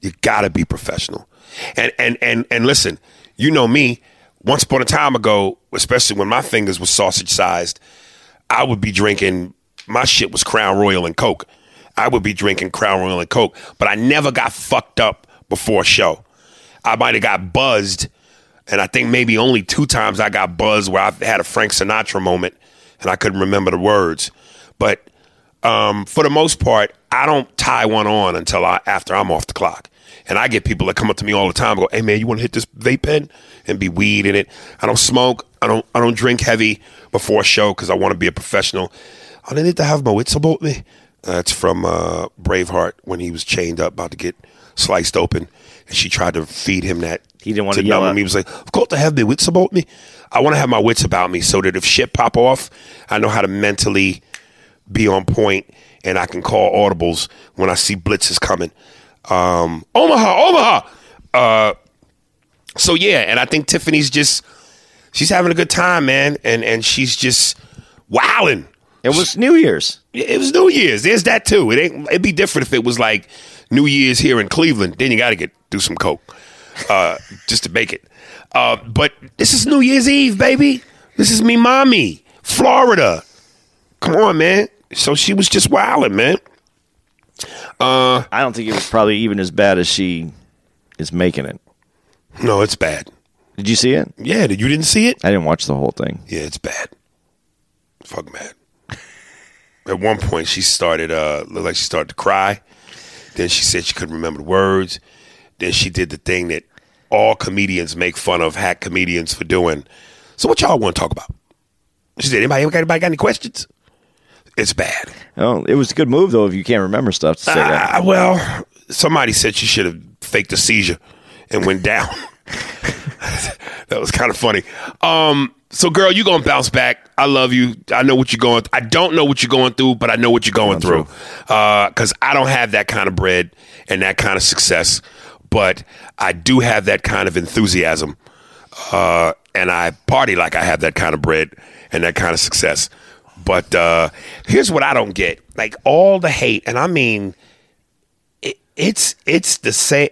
Speaker 3: You got to be professional. And and and and listen, you know me. Once upon a time ago, especially when my fingers were sausage sized, I would be drinking. My shit was Crown Royal and Coke. I would be drinking Crown Royal and Coke, but I never got fucked up before a show. I might have got buzzed, and I think maybe only two times I got buzzed where I had a Frank Sinatra moment and I couldn't remember the words. But um, for the most part, I don't tie one on until I, after I'm off the clock. And I get people that come up to me all the time, go, "Hey man, you want to hit this vape pen and be weed in it?" I don't smoke. I don't. I don't drink heavy before a show because I want to be a professional. I didn't need to have my wits about me. That's from uh, Braveheart when he was chained up, about to get sliced open, and she tried to feed him that.
Speaker 2: He didn't want
Speaker 3: to
Speaker 2: to yell at-
Speaker 3: him. He was like, "Of course, I have my wits about me. I want to have my wits about me, so that if shit pop off, I know how to mentally be on point, and I can call audibles when I see blitzes coming." Um, Omaha, Omaha. Uh, so yeah, and I think Tiffany's just she's having a good time, man, and and she's just wowing.
Speaker 2: It was New Year's.
Speaker 3: It was New Year's. There's that too. It ain't. It'd be different if it was like New Year's here in Cleveland. Then you got to get do some coke uh, just to make it. Uh, but this is New Year's Eve, baby. This is me, mommy, Florida. Come on, man. So she was just wilding, man.
Speaker 2: I don't think it was probably even as bad as she is making it.
Speaker 3: No, it's bad.
Speaker 2: Did you see it?
Speaker 3: Yeah, did you didn't see it?
Speaker 2: I didn't watch the whole thing.
Speaker 3: Yeah, it's bad. Fuck mad. At one point, she started uh looked like she started to cry. Then she said she couldn't remember the words. Then she did the thing that all comedians make fun of hack comedians for doing. So what y'all want to talk about? She said, anybody, anybody got any questions? It's bad.
Speaker 2: Oh, it was a good move though. If you can't remember stuff to say that.
Speaker 3: Ah, well, somebody said she should have faked a seizure and went down. that was kind of funny. Um, so, girl, you gonna bounce back. I love you. I know what you're going. Through I don't know what you're going through, but I know what you're going through. Because I don't have that kind of bread and that kind of success, but I do have that kind of enthusiasm. Uh, and I party like I have that kind of bread and that kind of success. But uh, here's what I don't get: like all the hate, and I mean, it, it's it's the same.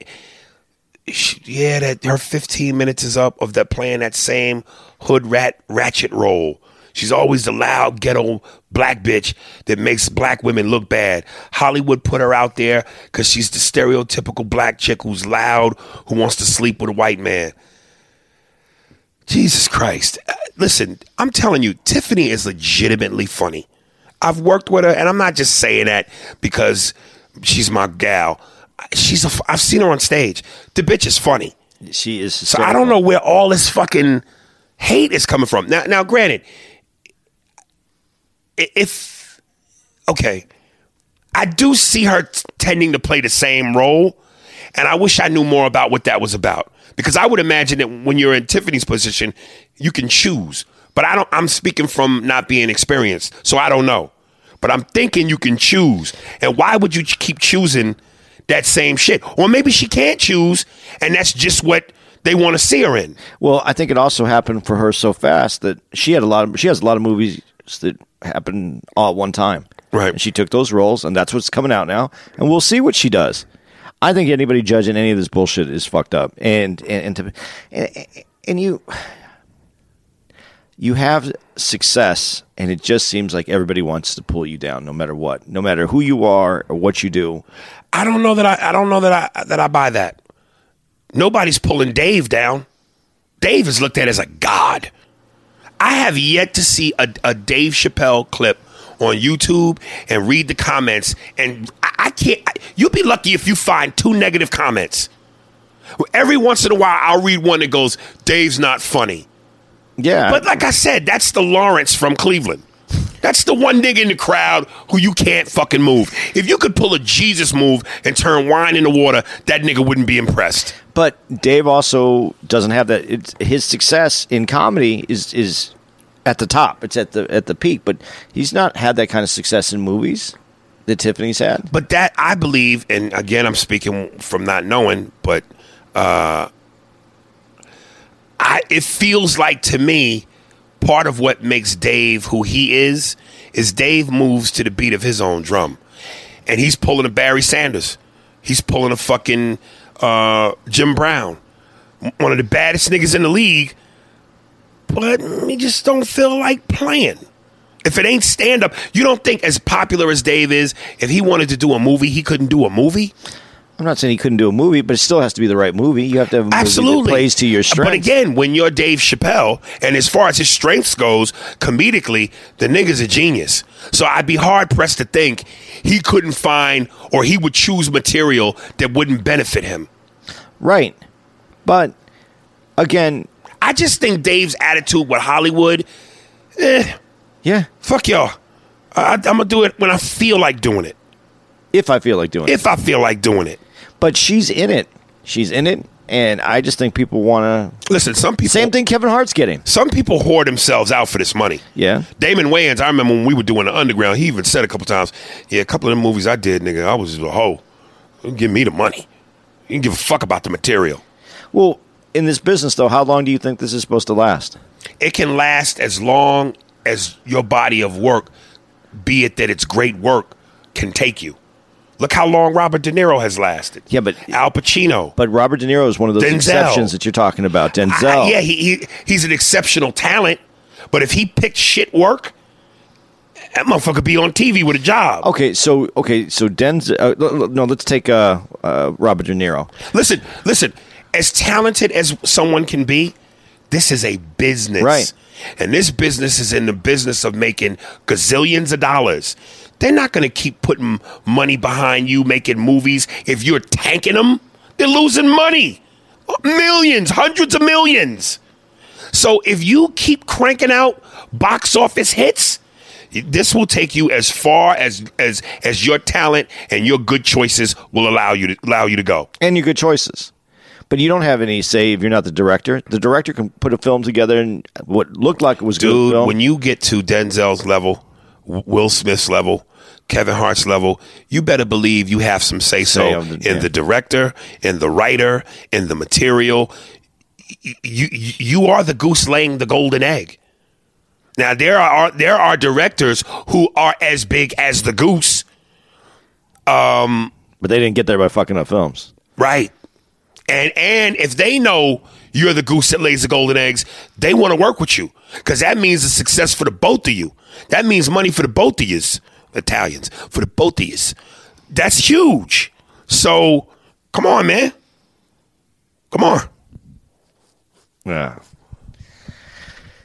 Speaker 3: Yeah, that her 15 minutes is up of that playing that same hood rat ratchet role. She's always the loud ghetto black bitch that makes black women look bad. Hollywood put her out there because she's the stereotypical black chick who's loud, who wants to sleep with a white man. Jesus Christ. Uh, Listen, I'm telling you, Tiffany is legitimately funny. I've worked with her, and I'm not just saying that because she's my gal. She's a, I've seen her on stage. The bitch is funny.
Speaker 2: She is.
Speaker 3: So I don't know where all this fucking hate is coming from. Now, now, granted, if okay, I do see her t- tending to play the same role, and I wish I knew more about what that was about because I would imagine that when you're in Tiffany's position, you can choose. But I don't. I'm speaking from not being experienced, so I don't know. But I'm thinking you can choose, and why would you keep choosing that same shit? Or maybe she can't choose, and that's just what they want to see her in.
Speaker 2: Well, I think it also happened for her so fast that she had a lot of. She has a lot of movies that happen all at one time.
Speaker 3: Right.
Speaker 2: And she took those roles, and that's what's coming out now. And we'll see what she does. I think anybody judging any of this bullshit is fucked up. And and and, to, and, and you you have success, and it just seems like everybody wants to pull you down, no matter what, no matter who you are or what you do.
Speaker 3: I don't know that I, I don't know that I that I buy that. Nobody's pulling Dave down. Dave is looked at as a god. I have yet to see a, a Dave Chappelle clip on YouTube and read the comments, and I, I can't. I, you'll be lucky if you find two negative comments. Every once in a while, I'll read one that goes, "Dave's not funny."
Speaker 2: Yeah,
Speaker 3: But like I said, that's the Lawrence from Cleveland. That's the one nigga in the crowd who you can't fucking move. If you could pull a Jesus move and turn wine into water, that nigga wouldn't be impressed.
Speaker 2: But Dave also doesn't have that. It's, his success in comedy is is at the top. It's at the at the peak. But he's not had that kind of success in movies that Tiffany's had.
Speaker 3: But that I believe, and again, I'm speaking from not knowing, but uh, I it feels like to me, part of what makes Dave who he is is Dave moves to the beat of his own drum, and he's pulling a Barry Sanders, he's pulling a fucking uh, Jim Brown, one of the baddest niggas in the league, but he just don't feel like playing. If it ain't stand up, you don't think as popular as Dave is, if he wanted to do a movie, he couldn't do a movie?
Speaker 2: I'm not saying he couldn't do a movie, but it still has to be the right movie. You have to have a movie
Speaker 3: Absolutely
Speaker 2: that plays to your strengths.
Speaker 3: But again, when you're Dave Chappelle, and as far as his strengths goes, comedically, the nigga's a genius. So I'd be hard pressed to think he couldn't find or he would choose material that wouldn't benefit him.
Speaker 2: right? But again,
Speaker 3: I just think Dave's attitude with Hollywood, eh,
Speaker 2: yeah.
Speaker 3: fuck y'all. I, I'm gonna do it when I feel like doing it.
Speaker 2: If I feel like doing it,
Speaker 3: If I feel like doing it.
Speaker 2: But she's in it. She's in it, and I just think people want to
Speaker 3: Listen, some people
Speaker 2: Same thing. Kevin Hart's getting.
Speaker 3: Some people whore themselves out for this money.
Speaker 2: Yeah.
Speaker 3: Damon Wayans, I remember when we were doing the underground, he even said a couple times, Yeah, a couple of the movies I did, nigga, I was a hoe. Give me the money. You can give a fuck about the material.
Speaker 2: Well, in this business, though, how long do you think this is supposed to last?
Speaker 3: It can last as long as your body of work, be it that it's great work, can take you. Look how long Robert De Niro has lasted.
Speaker 2: Yeah, but-
Speaker 3: Al Pacino.
Speaker 2: But Robert De Niro is one of those
Speaker 3: Denzel.
Speaker 2: exceptions that you're talking about. Denzel.
Speaker 3: I- yeah, he, he he's an exceptional talent, but if he picked shit work, that motherfucker be on TV with a job.
Speaker 2: Okay, so okay, so Denzel. Uh, no, let's take uh, uh, Robert De Niro.
Speaker 3: Listen, listen. As talented as someone can be, this is a business.
Speaker 2: Right.
Speaker 3: And this business is in the business of making gazillions of dollars. They're not going to keep putting money behind you making movies if you're tanking them. They're losing money. Millions, hundreds of millions. So if you keep cranking out box office hits, this will take you as far as as as your talent and your good choices will allow you to allow you to go.
Speaker 2: and your good choices. But you don't have any say if you're not the director. The director can put a film together and what looked like it was a good
Speaker 3: Dude, when you get to Denzel's level, Will Smith's level, Kevin Hart's level, you better believe you have some say so in
Speaker 2: yeah.
Speaker 3: the director, in the writer, in the material. You you you are the goose laying the golden egg. Now there are there are directors who are as big as the goose, Um,
Speaker 2: but they didn't get there by fucking up films.
Speaker 3: right? And and if they know you're the goose that lays the golden eggs, they want to work with you because that means a success for the both of you. That means money for the both of yous, Italians, for the both of yous. That's huge. So come on, man. Come on.
Speaker 2: Yeah.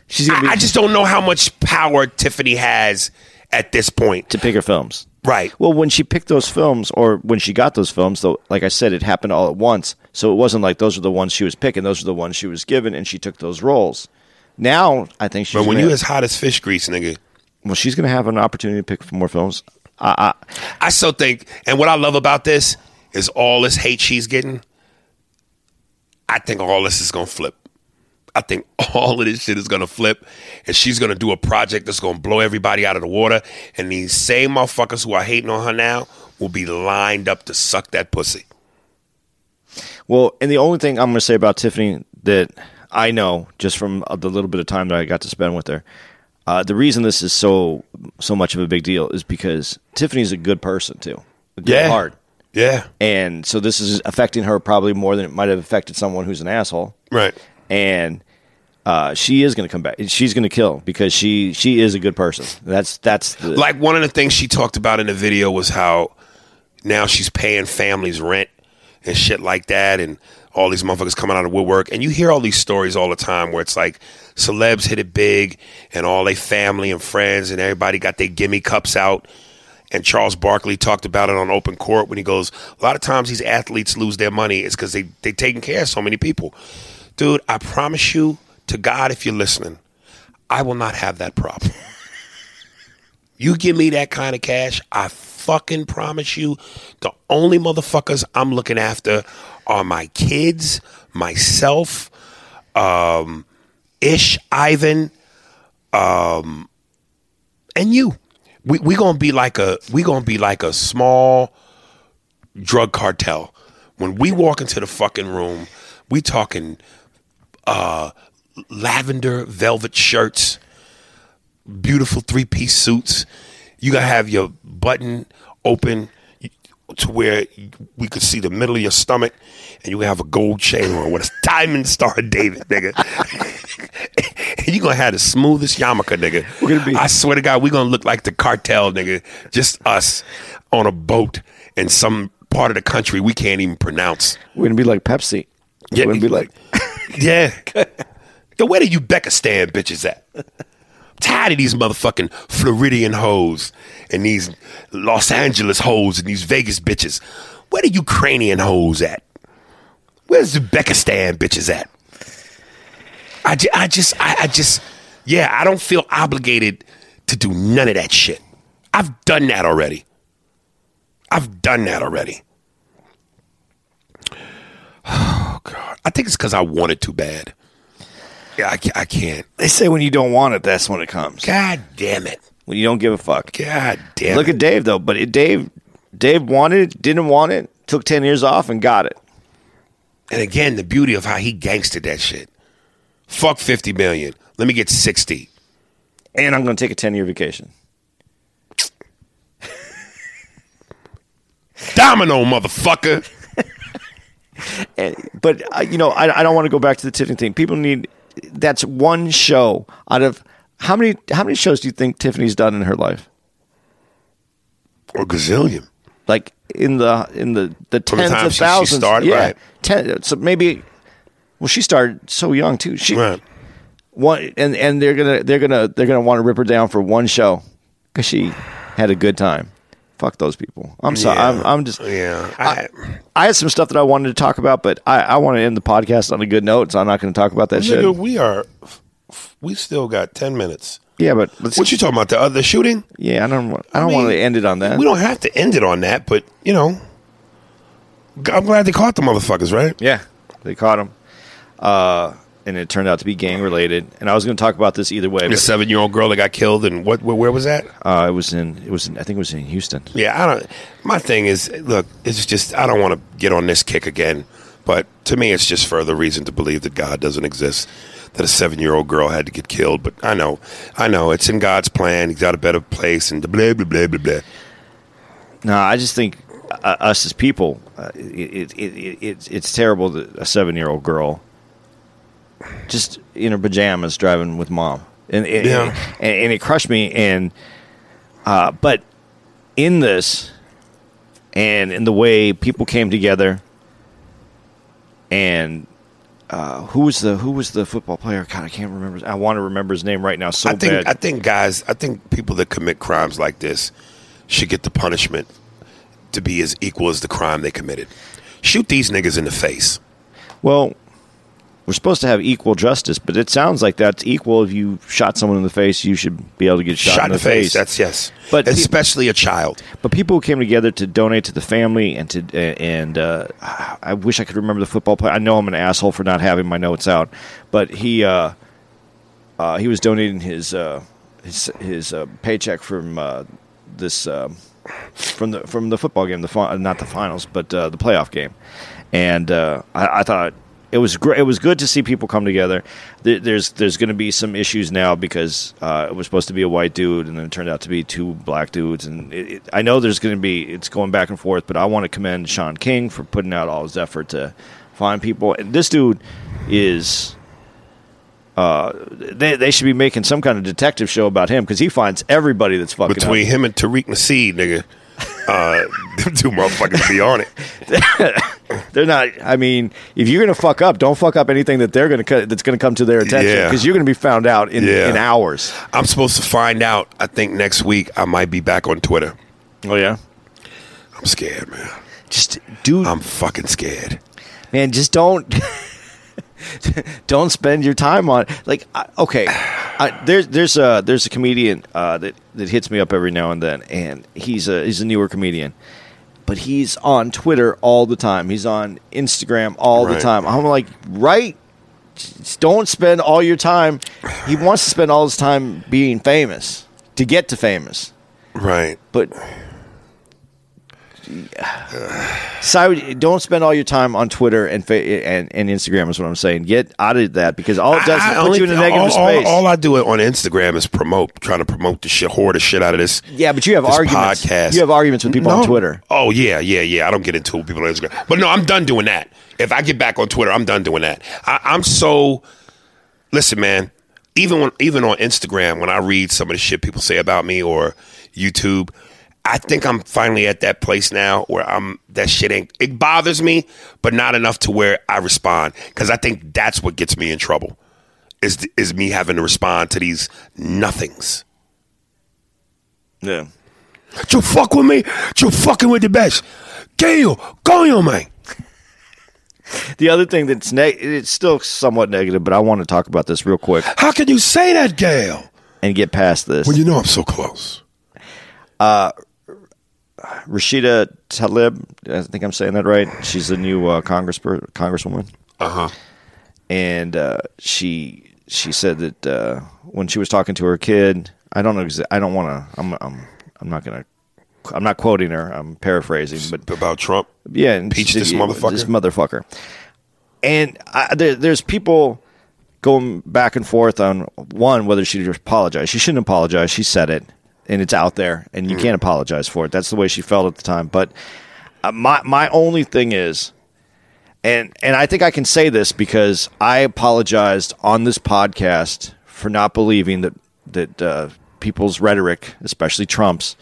Speaker 2: She's gonna be
Speaker 3: I, I just don't know how much power Tiffany has at this point.
Speaker 2: to pick her films.
Speaker 3: Right.
Speaker 2: Well, when she picked those films, or when she got those films, though, like I said, it happened all at once. So it wasn't like those are the ones she was picking; those are the ones she was given, and she took those roles. Now, I think she's
Speaker 3: But when
Speaker 2: gonna,
Speaker 3: you as hot as fish grease, nigga,
Speaker 2: well, she's going to have an opportunity to pick more films. I, I,
Speaker 3: I still think, and what I love about this is all this hate she's getting. I think all this is gonna flip. I think all of this shit is gonna flip, and she's gonna do a project that's gonna blow everybody out of the water. And these same motherfuckers who are hating on her now will be lined up to suck that pussy.
Speaker 2: Well, and the only thing I'm going to say about Tiffany that I know just from the little bit of time that I got to spend with her, uh, the reason this is so so much of a big deal is because Tiffany's a good person too, a good heart,
Speaker 3: yeah,
Speaker 2: and so this is affecting her probably more than it might have affected someone who's an asshole,
Speaker 3: right.
Speaker 2: And. Uh, she is going to come back. She's going to kill because she she is a good person. That's that's the,
Speaker 3: Like one of the things she talked about in the video was how now she's paying families rent and shit like that, and all these motherfuckers coming out of woodwork. And you hear all these stories all the time where it's like celebs hit it big, and all they family and friends and everybody got their gimme cups out. And Charles Barkley talked about it on open court when he goes, a lot of times these athletes lose their money is because they they taking care of so many people. Dude, I promise you to God, if you're listening, I will not have that problem. You give me that kind of cash, I fucking promise you, the only motherfuckers I'm looking after are my kids, myself, um, Ish, Ivan, um, and you. We we gonna be like a we gonna be like a small drug cartel. When we walk into the fucking room, we talking uh, lavender velvet shirts beautiful three piece suits. You gotta have your button open to where we could see the middle of your stomach, and you have a gold chain on with a diamond star David, nigga. and you gonna have the smoothest yarmulke, nigga.
Speaker 2: We're gonna be-
Speaker 3: I swear to God, we gonna look like the cartel, nigga. Just us on a boat in some part of the country we can't even pronounce.
Speaker 2: We're gonna be like Pepsi.
Speaker 3: Yeah,
Speaker 2: We're gonna be like
Speaker 3: yeah. Yo, where the Uzbekistan bitches at? tired of these motherfucking Floridian hoes and these Los Angeles hoes and these Vegas bitches. Where the Ukrainian hoes at? Where's Uzbekistan bitches at? I, ju- I just, I, I just, yeah, I don't feel obligated to do none of that shit. I've done that already. I've done that already. God. I think it's because I want it too bad. Yeah, I, ca- I can't.
Speaker 2: they say when you don't want it, that's when it comes.
Speaker 3: God damn it.
Speaker 2: When you don't give a fuck.
Speaker 3: God damn
Speaker 2: Look
Speaker 3: it.
Speaker 2: at Dave though, but it, Dave, Dave wanted it, didn't want it, took ten years off and got it.
Speaker 3: And again, the beauty of how he gangstered that shit. Fuck 50 million. Let me get 60.
Speaker 2: And I'm gonna take a ten year vacation.
Speaker 3: Domino, motherfucker.
Speaker 2: And, but uh, you know, I, I don't want to go back to the Tiffany thing. People need that's one show out of how many how many shows do you think Tiffany's done in her life?
Speaker 3: Or gazillion.
Speaker 2: Like in the in the the
Speaker 3: the
Speaker 2: tens
Speaker 3: time
Speaker 2: of
Speaker 3: she- she
Speaker 2: thousands.
Speaker 3: started,
Speaker 2: yeah,
Speaker 3: right.
Speaker 2: ten. So maybe. Well, she started so young too. She
Speaker 3: Right.
Speaker 2: one and and they're gonna they're gonna they're gonna want to rip her down for one show because she had a good time. Fuck those people. I'm sorry.
Speaker 3: Yeah.
Speaker 2: I'm, I'm just.
Speaker 3: Yeah.
Speaker 2: I,
Speaker 3: I,
Speaker 2: had some stuff that I wanted to talk about, but I, I want to end the podcast on a good note, so I'm not going to talk about that shit.
Speaker 3: we are, we still got 10 minutes.
Speaker 2: Yeah, but let's,
Speaker 3: What you talking about? The other shooting?
Speaker 2: yeah, I don't. I don't
Speaker 3: I mean,
Speaker 2: want to end it on that.
Speaker 3: We don't have to end it on that, but, you know, I'm glad they caught the motherfuckers, right?
Speaker 2: Yeah, they caught them. uh, and it turned out to be gang related. And I was going to talk about this either way.
Speaker 3: The seven year old girl that got killed, and what? Where, was that?
Speaker 2: uh, it was in. It was. In, I think it was in Houston.
Speaker 3: Yeah, I don't. My thing is, look, it's just I don't want to get on this kick again. But to me, it's just further reason to believe that God doesn't exist. That a seven-year-old girl had to get killed. But I know, I know, it's in God's plan. He's got a better place, and blah blah blah blah blah.
Speaker 2: No, I just think uh, us as people, uh, it, it, it, it, it's it's terrible that a seven year old girl just in her pajamas driving with mom, and and,
Speaker 3: Yeah.
Speaker 2: and, and it crushed me. And uh, but in this, and in the way people came together, and. Uh, who was the who was the football player? God, I can't remember. I want to remember his name right now so
Speaker 3: I think
Speaker 2: bad.
Speaker 3: I think guys, I think people that commit crimes like this should get the punishment to be as equal as the crime they committed. Shoot these niggas in the face.
Speaker 2: Well, we're supposed to have equal justice, but it sounds like that's equal. If you shot someone in the face, you should be able to get shot,
Speaker 3: Shot, in the face. That's yes.
Speaker 2: But
Speaker 3: But
Speaker 2: pe-
Speaker 3: especially a child.
Speaker 2: but people who came together to donate to the family and to and uh, I wish I could remember the football player. I know I'm an asshole for not having my notes out, but he uh, uh, he was donating his uh, his his uh, paycheck from uh, this um from the from the football game, the fi- not the finals, but uh, the playoff game, and uh, I, I thought it was great. It was good to see people come together. There's there's going to be some issues now because uh, it was supposed to be a white dude, and then it turned out to be two black dudes. And it, it, I know there's going to be it's going back and forth, but I want to commend Shaun King for putting out all his effort to find people. And this dude is. Uh, they they should be making some kind of detective show about him because he finds everybody that's fucking up.
Speaker 3: Between him and Tariq Nasheed, nigga. Uh, them two motherfuckers be on it.
Speaker 2: They're not. I mean, if you're gonna fuck up, don't fuck up anything that they're gonna co- that's gonna come to their attention
Speaker 3: Yeah.
Speaker 2: because you're gonna be found out in,
Speaker 3: Yeah.
Speaker 2: in hours.
Speaker 3: I'm supposed to find out. I think next week I might be back on Twitter.
Speaker 2: Oh yeah,
Speaker 3: I'm scared, man.
Speaker 2: just dude,
Speaker 3: I'm fucking scared.
Speaker 2: man, just don't don't spend your time on like okay. I, there's there's a there's a comedian uh, that that hits me up every now and then, and he's a he's a newer comedian. But he's on Twitter all the time. He's on Instagram all the
Speaker 3: Right.
Speaker 2: time. I'm like, right? Just don't spend all your time. He wants to spend all his time being famous to get to famous.
Speaker 3: Right.
Speaker 2: But so don't spend all your time on Twitter and and, and Instagram is what I'm saying. Get out of that because all it does
Speaker 3: I-
Speaker 2: is put
Speaker 3: only-
Speaker 2: you in a negative
Speaker 3: all, all-
Speaker 2: space.
Speaker 3: All, I do on Instagram is promote, trying to promote the shit, whore the shit out of this.
Speaker 2: yeah, but you have arguments.
Speaker 3: podcast.
Speaker 2: You have arguments with people on Twitter.
Speaker 3: Oh yeah, yeah, yeah. I don't get into people on Instagram, but no, I'm done doing that. If I get back on Twitter, I'm done doing that. I, I'm so. Listen, man. Even when even on Instagram, when I read some of the shit people say about me or YouTube, I think I'm finally at that place now where I'm that shit ain't it bothers me, but not enough to where I respond because I think that's what gets me in trouble. Is is me having to respond to these nothings.
Speaker 2: Yeah.
Speaker 3: You fuck with me, you fucking with the best. Gail, coño, man.
Speaker 2: The other thing that's neg- it's still somewhat negative, but I want to talk about this real quick
Speaker 3: How can you say that, Gail?
Speaker 2: and get past this.
Speaker 3: Well, you know I'm so close.
Speaker 2: Uh, Rashida Tlaib, I think I'm saying that right. She's the new uh, Congress congresswoman,
Speaker 3: Uh huh.
Speaker 2: and uh, she she said that uh, when she was talking to her kid, I don't know. Exa- I don't want to. I'm I'm I'm not gonna. I'm not quoting her. I'm paraphrasing, but
Speaker 3: About Trump.
Speaker 2: yeah, and
Speaker 3: Peach
Speaker 2: she-
Speaker 3: this motherfucker?
Speaker 2: This motherfucker. And I, there, there's people going back and forth on one whether she should apologize. She shouldn't apologize. She said it, and it's out there, and
Speaker 3: Mm.
Speaker 2: you can't apologize for it. That's the way she felt at the time. But uh, my my only thing is, and and I think I can say this because I apologized on this podcast for not believing that that uh, people's rhetoric, especially Trump's,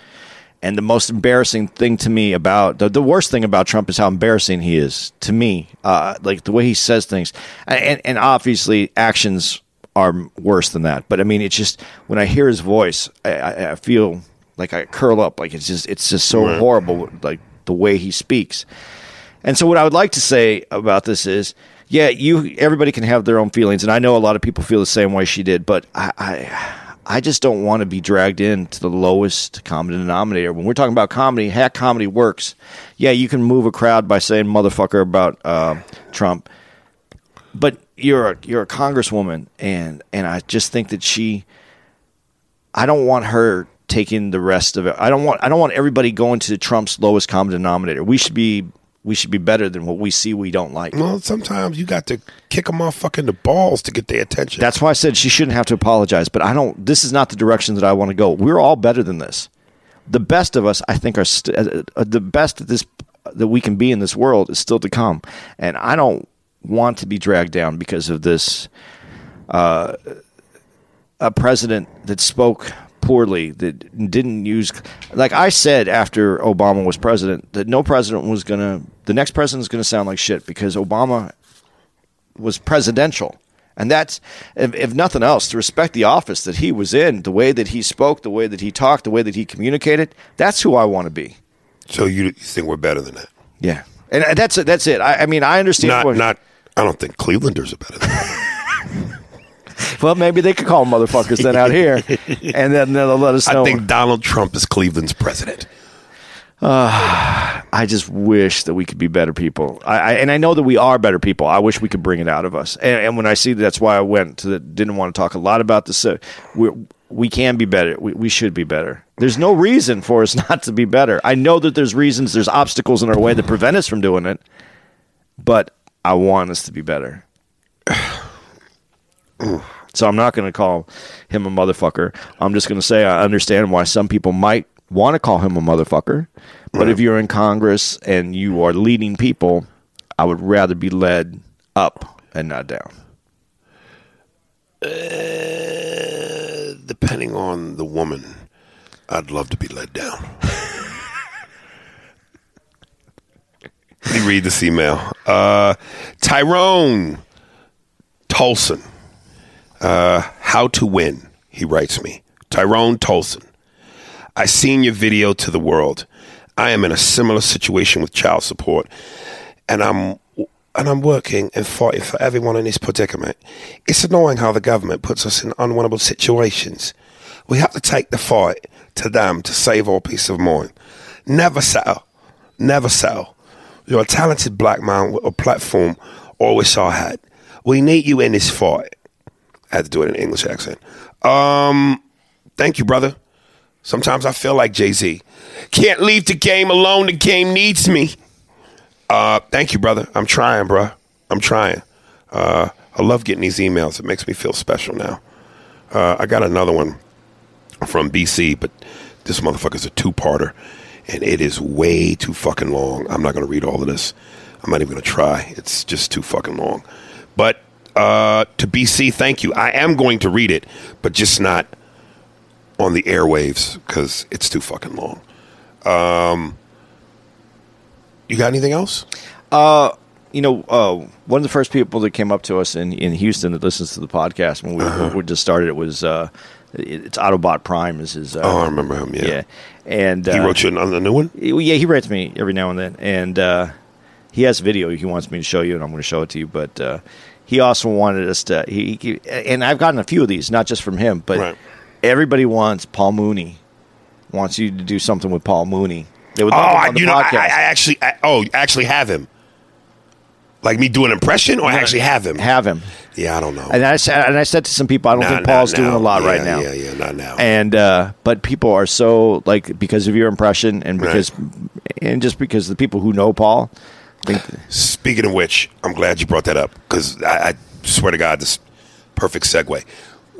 Speaker 2: and the most embarrassing thing to me about the, the worst thing about Trump is how embarrassing he is to me. Uh, like the way he says things, and and obviously actions are worse than that. But I mean, it's just when I hear his voice, I, I, I feel like I curl up. Like it's just it's just so horrible. Like the way he speaks. And so, what I would like to say about this is, yeah, you everybody can have their own feelings, and I know a lot of people feel the same way she did, but I, I, I just don't want to be dragged into the lowest common denominator. When we're talking about comedy, hack comedy works. Yeah, you can move a crowd by saying "motherfucker" about uh, Trump, but you're a, you're a congresswoman, and and I just think that she, I don't want her taking the rest of it. I don't want I don't want everybody going to Trump's lowest common denominator. We should be we should be better than what we see we don't like.
Speaker 3: Well, sometimes you got to kick them off fucking the balls to get their attention.
Speaker 2: That's why I said she shouldn't have to apologize. But I don't. This is not the direction that I want to go. We're all better than this. The best of us, I think, are st- uh, uh, the best that this that we can be in this world is still to come. And I don't want to be dragged down because of this. Uh, a president that spoke poorly, that didn't use, like I said after Obama was president, that no president was gonna, the next president is gonna sound like shit because Obama was presidential. And that's, if, if nothing else, to respect the office that he was in, the way that he spoke, the way that he talked, the way that he communicated. That's who I want to be.
Speaker 3: so you, you think we're better than that?
Speaker 2: Yeah, and that's it. That's it. I, I mean, I understand.
Speaker 3: Not,
Speaker 2: what,
Speaker 3: not. I don't think Clevelanders are better than that.
Speaker 2: well, maybe they could call them motherfuckers then out here, and then they'll let us know.
Speaker 3: I think Donald Trump is Cleveland's president.
Speaker 2: I just wish that we could be better people. I, I and I know that we are better people. I wish we could bring it out of us. And, and when I see that, that's why I went to the, didn't want to talk a lot about this. Uh, we we can be better. We, we should be better. There's no reason for us not to be better. I know that there's reasons, there's obstacles in our way that prevent us from doing it, but I want us to be better. So I'm not going to call him a motherfucker. I'm just going to say I understand why some people might want to call him a motherfucker. But if you're in Congress and you are leading people, I would rather be led up and not down.
Speaker 3: Uh, depending on the woman, I'd love to be led down. Let me read this email. Uh, Tyrone Tolson. Uh, how to win, he writes me. Tyrone Tolson. I seen your video to the world. I am in a similar situation with child support, and I'm and I'm working and fighting for everyone in this predicament. It's annoying how the government puts us in unwinnable situations. We have to take the fight to them to save our peace of mind. Never settle. Never settle. You're a talented black man with a platform wish I had. We need you in this fight. I had to do it in an English accent. Um, thank you, brother. Sometimes I feel like Jay Z. Can't leave the game alone. The game needs me. Uh, thank you, brother. I'm trying, bro. I'm trying. Uh, I love getting these emails. It makes me feel special now. Uh, I got another one from BC, but this motherfucker's a two-parter, and it is way too fucking long. I'm not going to read all of this. I'm not even going to try. It's just too fucking long. But uh, to BC, thank you. I am going to read it, but just not on the airwaves because it's too fucking long. Um, you got anything else?
Speaker 2: you know, uh, one of the first people that came up to us in, in Houston that listens to the podcast when we, when we just started it was uh, it's Autobot Prime is his. Uh,
Speaker 3: Oh, I remember him. Yeah,
Speaker 2: yeah. and
Speaker 3: he
Speaker 2: uh,
Speaker 3: wrote you on the new one.
Speaker 2: Yeah, he writes me every now and then, and uh, he has a video he wants me to show you, and I'm going to show it to you. But uh, he also wanted us to. He, he and I've gotten a few of these, not just from him, but
Speaker 3: Right.
Speaker 2: everybody wants Paul Mooney wants you to do something with Paul Mooney. They would
Speaker 3: Oh, I, you know, I. I actually, I, oh, actually have him. Like me do an impression, or actually have him?
Speaker 2: have him.
Speaker 3: yeah, I don't know.
Speaker 2: And I said, and I said to some people, I don't
Speaker 3: Nah,
Speaker 2: think
Speaker 3: not
Speaker 2: Paul's doing
Speaker 3: now.
Speaker 2: a lot
Speaker 3: Yeah,
Speaker 2: right now.
Speaker 3: Yeah, yeah, not now.
Speaker 2: And uh, but people are so like because of your impression and
Speaker 3: Right.
Speaker 2: because and just because the people who know Paul think
Speaker 3: Speaking of which, I'm glad you brought that up because I, I swear to God, this perfect segue.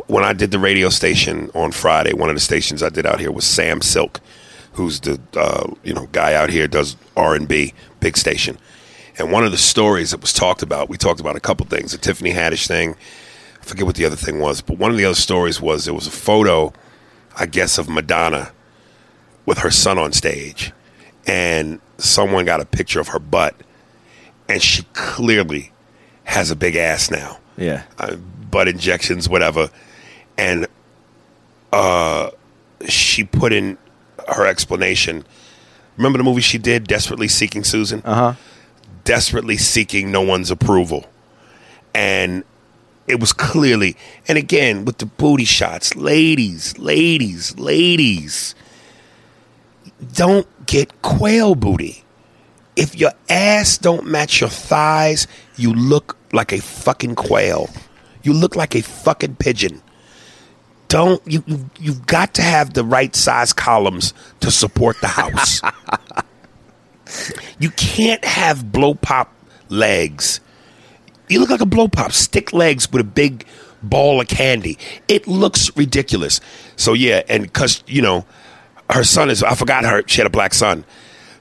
Speaker 3: When I did the radio station on Friday, one of the stations I did out here was Sam Sylk, who's the uh, you know guy out here does R and B, big station. And one of the stories that was talked about, we talked about a couple things, the Tiffany Haddish thing. I forget what the other thing was, but one of the other stories was there was a photo, I guess, of Madonna with her son on stage, and someone got a picture of her butt, and she clearly has a big ass now,
Speaker 2: yeah
Speaker 3: uh, butt injections, whatever, and uh, she put in her explanation. Remember the movie she did, Desperately Seeking Susan? Uh huh. Desperately seeking no one's approval, and it was clearly, and again with the booty shots, ladies, ladies, ladies, don't get quail booty. If your ass don't match your thighs, you look like a fucking quail. You look like a fucking pigeon. Don't you? you you've got to have the right size columns to support the house. you can't have blow pop legs. You look like a blow pop, stick legs with a big ball of candy. It looks ridiculous. So yeah, and because you know, her son is I forgot her. She had a black son,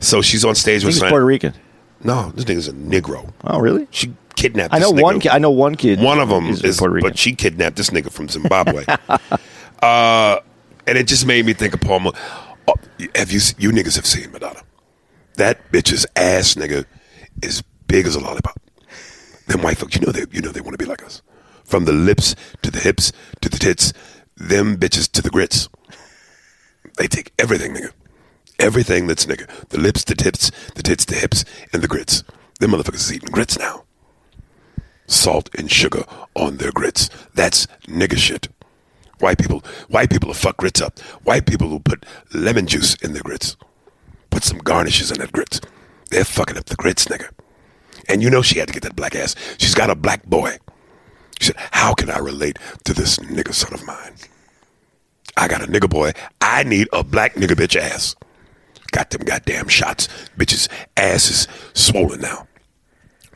Speaker 3: so she's on stage with
Speaker 2: he's
Speaker 3: son.
Speaker 2: Puerto Rican.
Speaker 3: No, this nigga's a Negro.
Speaker 2: Oh, really?
Speaker 3: She kidnapped.
Speaker 2: I know
Speaker 3: this
Speaker 2: one.
Speaker 3: nigga.
Speaker 2: Ki- I know one kid.
Speaker 3: One of them
Speaker 2: is
Speaker 3: is,
Speaker 2: Puerto Rican.
Speaker 3: but she kidnapped this nigga from Zimbabwe. uh, and it just made me think of Paul. Mo- oh, have you you niggas have seen Madonna? That bitch's ass nigga is big as a lollipop. Them white folks, you know they you know they want to be like us. From the lips to the hips to the tits, them bitches to the grits. They take everything, nigga. Everything that's nigga. The lips, the tips, the tits, the hips, and the grits. Them motherfuckers is eating grits now salt and sugar on their grits. That's nigga shit. White people, white people will fuck grits up. White people will put lemon juice in their grits. Put some garnishes in that grits. They're fucking up the grits, nigga. And you know she had to get that black ass. She's got a black boy. She said, How can I relate to this nigga son of mine? I got a nigga boy. I need a black nigga bitch ass. Got them goddamn shots. Bitch's ass is swollen now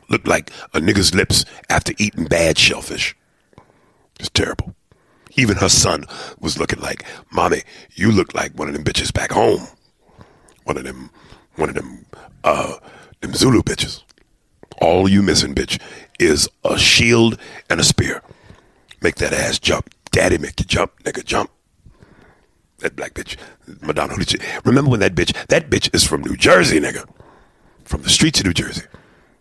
Speaker 3: looked like a nigga's lips after eating bad shellfish. It's terrible. Even her son was looking like, Mommy, you look like one of them bitches back home. One of them, one of them, uh, them Zulu bitches. All you missing, bitch, is a shield and a spear. Make that ass jump. Daddy make you jump, nigga, jump. That black bitch, Madonna. Remember when that bitch, that bitch is from New Jersey, nigga. From the streets of New Jersey.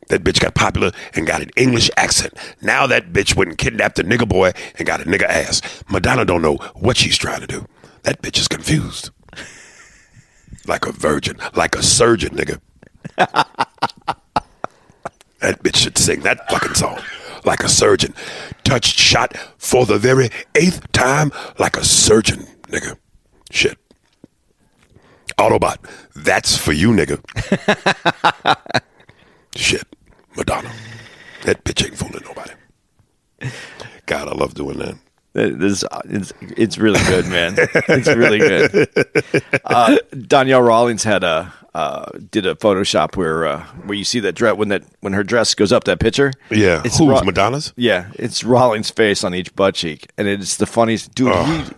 Speaker 3: That bitch got popular and got an English accent. Now that bitch went and kidnapped a nigga boy and got a nigga ass. Madonna don't know what she's trying to do. That bitch is confused. Like a virgin, like a surgeon, nigga. that bitch should sing that fucking song. Like a surgeon. Touched shot for the very eighth time like a surgeon, nigga. Shit. Autobot, that's for you, nigga. Shit, Madonna. That bitch ain't fooling nobody. God, I love doing that.
Speaker 2: This it's it's really good, man. It's really good. Uh, Donnell Rawlings had a uh, did a Photoshop where uh, where you see that dress when that when her dress goes up that picture.
Speaker 3: Yeah,
Speaker 2: it's
Speaker 3: who's
Speaker 2: Ra-
Speaker 3: Madonna's?
Speaker 2: Yeah, it's Rawlings' face on each butt cheek, and it's the funniest dude.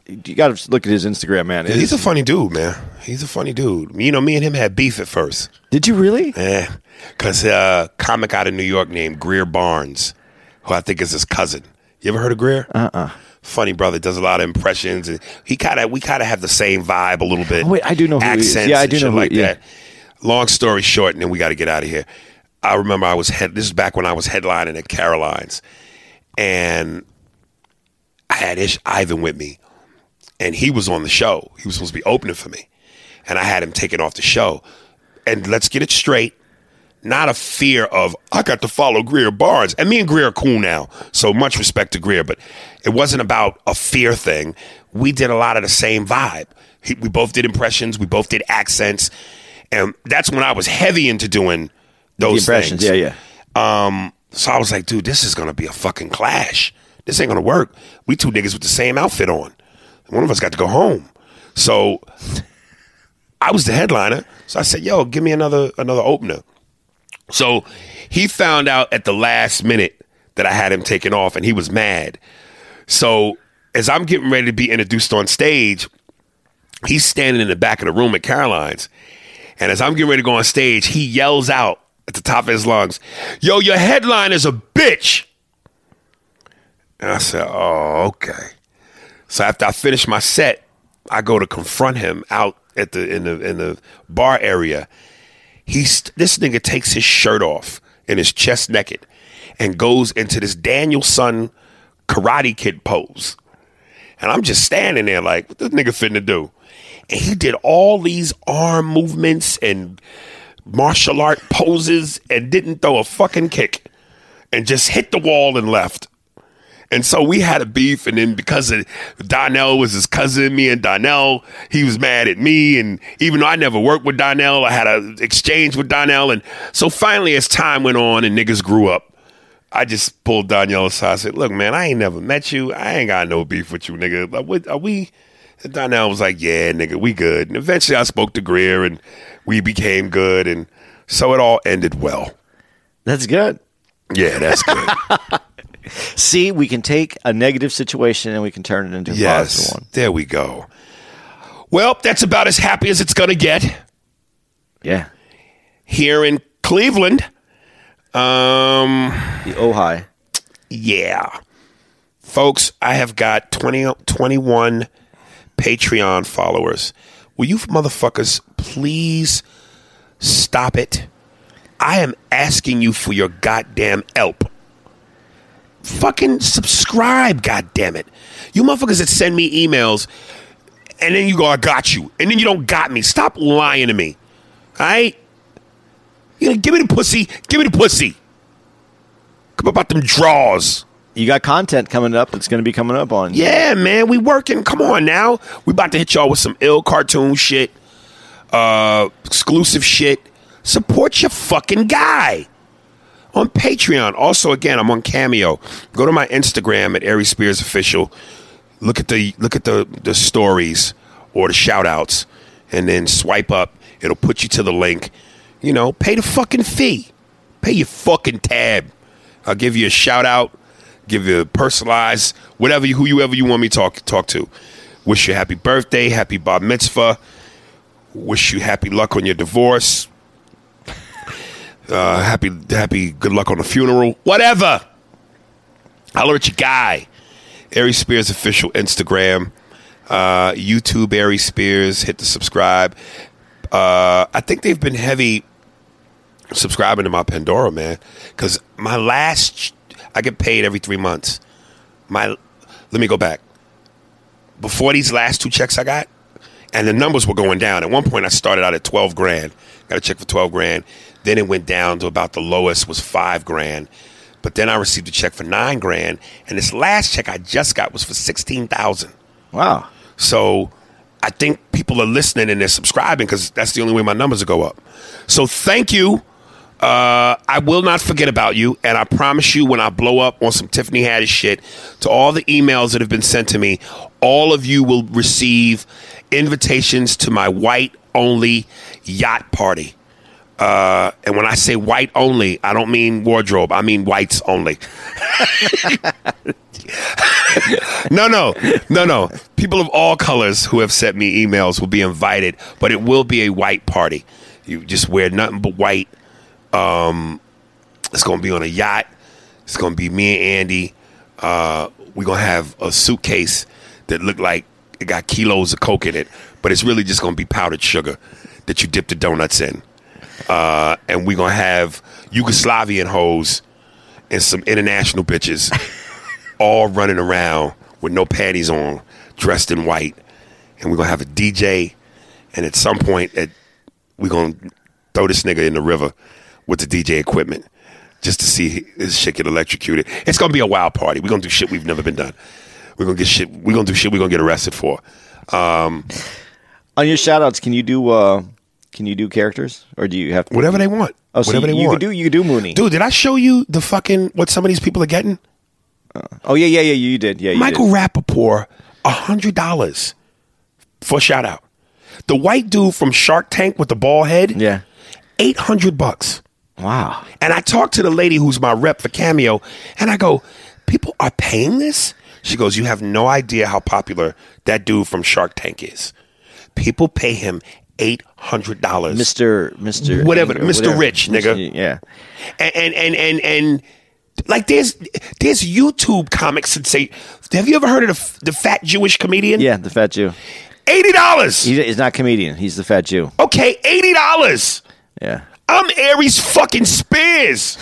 Speaker 2: He, you got to look at his Instagram, man.
Speaker 3: He's a funny dude, man. He's a funny dude. You know, me and him had beef at first.
Speaker 2: Did you really?
Speaker 3: Yeah, because uh, comic out of New York named Greer Barnes, who I think is his cousin. You ever heard of Greer? Uh uh Funny brother, does a lot of impressions, and he kind of we kind of have the same vibe a little bit.
Speaker 2: Oh, wait, I do know who he is.
Speaker 3: accents.
Speaker 2: Yeah, I do know who-
Speaker 3: like
Speaker 2: yeah.
Speaker 3: that. Long story short, and then we got to get out of here. I remember I was head. This is back when I was headlining at Caroline's, and I had Ish Ivan with me, and he was on the show. He was supposed to be opening for me, and I had him taken off the show. And let's get it straight. Not a fear of I got to follow Greer Barnes, and me and Greer are cool now. So much respect to Greer, but it wasn't about a fear thing. We did a lot of the same vibe. He, we both did impressions. We both did accents, and that's when I was heavy into doing
Speaker 2: The
Speaker 3: those
Speaker 2: impressions.
Speaker 3: things.
Speaker 2: Yeah, yeah.
Speaker 3: Um, so I was like, dude, this is gonna be a fucking clash. This ain't gonna work. We two niggas with the same outfit on. One of us got to go home. So I was the headliner. So I said, yo, give me another another opener. So he found out at the last minute that I had him taken off and he was mad. So as I'm getting ready to be introduced on stage, he's standing in the back of the room at Caroline's. And as I'm getting ready to go on stage, he yells out at the top of his lungs, Yo, your headline is a bitch. And I said, Oh, okay. So after I finish my set, I go to confront him out at the in the in the bar area. He's this nigga takes his shirt off and his chest naked and goes into this Daniel-san karate kid pose. And I'm just standing there like, what this nigga finna do? And he did all these arm movements and martial art poses and didn't throw a fucking kick and just hit the wall and left. And so we had a beef, and then because of Donnell was his cousin, me and Donnell, he was mad at me. And even though I never worked with Donnell, I had an exchange with Donnell. And so finally, as time went on and niggas grew up, I just pulled Donnell aside. I said, "Look, man, I ain't never met you. I ain't got no beef with you, nigga. Like, what, are we?" And Donnell was like, "Yeah, nigga, we good." And eventually, I spoke to Greer, and we became good, and so it all ended well.
Speaker 2: That's good.
Speaker 3: Yeah, that's good.
Speaker 2: See, we can take a negative situation and we can turn it into a
Speaker 3: yes,
Speaker 2: positive one.
Speaker 3: there we go. Well, that's about as happy as it's gonna get
Speaker 2: Yeah.
Speaker 3: here in Cleveland. Um.
Speaker 2: The Ojai.
Speaker 3: Yeah. Folks, I have got 20, 21 Patreon followers. Will you motherfuckers please stop it? I am asking you for your goddamn help. Fucking subscribe, goddamn it. You motherfuckers that send me emails and then you go, I got you. And then you don't got me. Stop lying to me. All right? You know, give me the pussy. Give me the pussy. Come about them draws.
Speaker 2: You got content coming up that's going to be coming up on.
Speaker 3: Yeah, man, we working. Come on now. We about to hit y'all with some ill cartoon shit, uh, exclusive shit. Support your fucking guy on Patreon. Also, again, I'm on Cameo. Go to my Instagram at Aries Spears Official. Look at the look at the the stories or the shout outs, and then swipe up. It'll put you to the link. You know, pay the fucking fee. Pay your fucking tab. I'll give you a shout out, give you a personalized whatever you, whoever you want me to talk talk to. Wish you happy birthday, happy bar mitzvah. Wish you happy luck on your divorce. Uh, happy happy good luck on the funeral. Whatever. Holler at your guy. Aries Spears official Instagram, uh, YouTube. Aries Spears. Hit the subscribe. Uh, I think they've been heavy subscribing to my Pandora, man. Because my last, I get paid every three months. My, let me go back. Before these last two checks I got, and the numbers were going down. At one point, I started out at twelve grand. Got a check for twelve grand. Then it went down to about the lowest was five grand. But then I received a check for nine grand, and this last check I just got was for sixteen thousand.
Speaker 2: Wow.
Speaker 3: So I think people are listening and they're subscribing because that's the only way my numbers will go up. So thank you. Uh, I will not forget about you, and I promise you, when I blow up on some Tiffany Haddish shit, to all the emails that have been sent to me, all of you will receive invitations to my white only yacht party. Uh, and when I say white only, I don't mean wardrobe. I mean whites only. no, no, no, no. People of all colors who have sent me emails will be invited, but it will be a white party. You just wear nothing but white. Um, it's going to be on a yacht. It's going to be me and Andy. Uh, we're gonna have a suitcase that look like it got kilos of coke in it, but it's really just gonna be powdered sugar that you dip the donuts in. Uh, and we're gonna have Yugoslavian hoes and some international bitches all running around with no panties on, dressed in white. And we're gonna have a DJ, and at some point, at, we're gonna throw this nigga in the river with the DJ equipment just to see this shit get electrocuted. It's gonna be a wild party. We're gonna do shit we've never been done. We're gonna get shit. We're gonna do shit. We're gonna get arrested for. Um,
Speaker 2: On your shout outs, can you do uh can you do characters? Or do you have to
Speaker 3: whatever they want.
Speaker 2: Oh, so
Speaker 3: whatever
Speaker 2: you,
Speaker 3: they
Speaker 2: you
Speaker 3: want.
Speaker 2: could do you could do Mooney.
Speaker 3: Dude, did I show you the fucking what some of these people are getting?
Speaker 2: Uh, oh yeah, yeah, yeah, you did. Yeah, you
Speaker 3: Michael
Speaker 2: did.
Speaker 3: Rapaport, hundred dollars for shout out. The white dude from Shark Tank with the ball head,
Speaker 2: Yeah.
Speaker 3: eight hundred bucks.
Speaker 2: Wow.
Speaker 3: And I talked to the lady who's my rep for Cameo, and I go, "People are paying this?" She goes, "You have no idea how popular that dude from Shark Tank is. People pay him eight hundred dollars,
Speaker 2: Mr. Mr.
Speaker 3: Whatever, Mr. Rich, nigga.
Speaker 2: Yeah.
Speaker 3: and and and and, and like there's there's YouTube comics that say, have you ever heard of the, the fat Jewish comedian?
Speaker 2: Yeah, the fat Jew.
Speaker 3: eighty dollars.
Speaker 2: He's not comedian. He's the fat Jew.
Speaker 3: Okay, eighty dollars.
Speaker 2: Yeah.
Speaker 3: I'm Aries fucking Spears.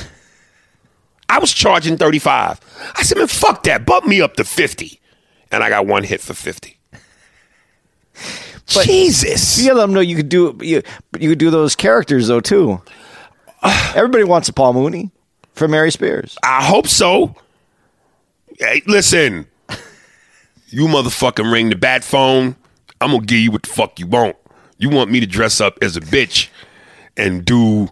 Speaker 3: I was charging 35. I said, man, fuck that. Bump me up to 50. And I got one hit for 50. Jesus.
Speaker 2: You gotta let them know you could do you, you could do those characters though too. Everybody wants a Paul Mooney for Mary Spears.
Speaker 3: I hope so. Hey, listen. You motherfucking ring the bat phone. I'm gonna give you what the fuck you want. You want me to dress up as a bitch and do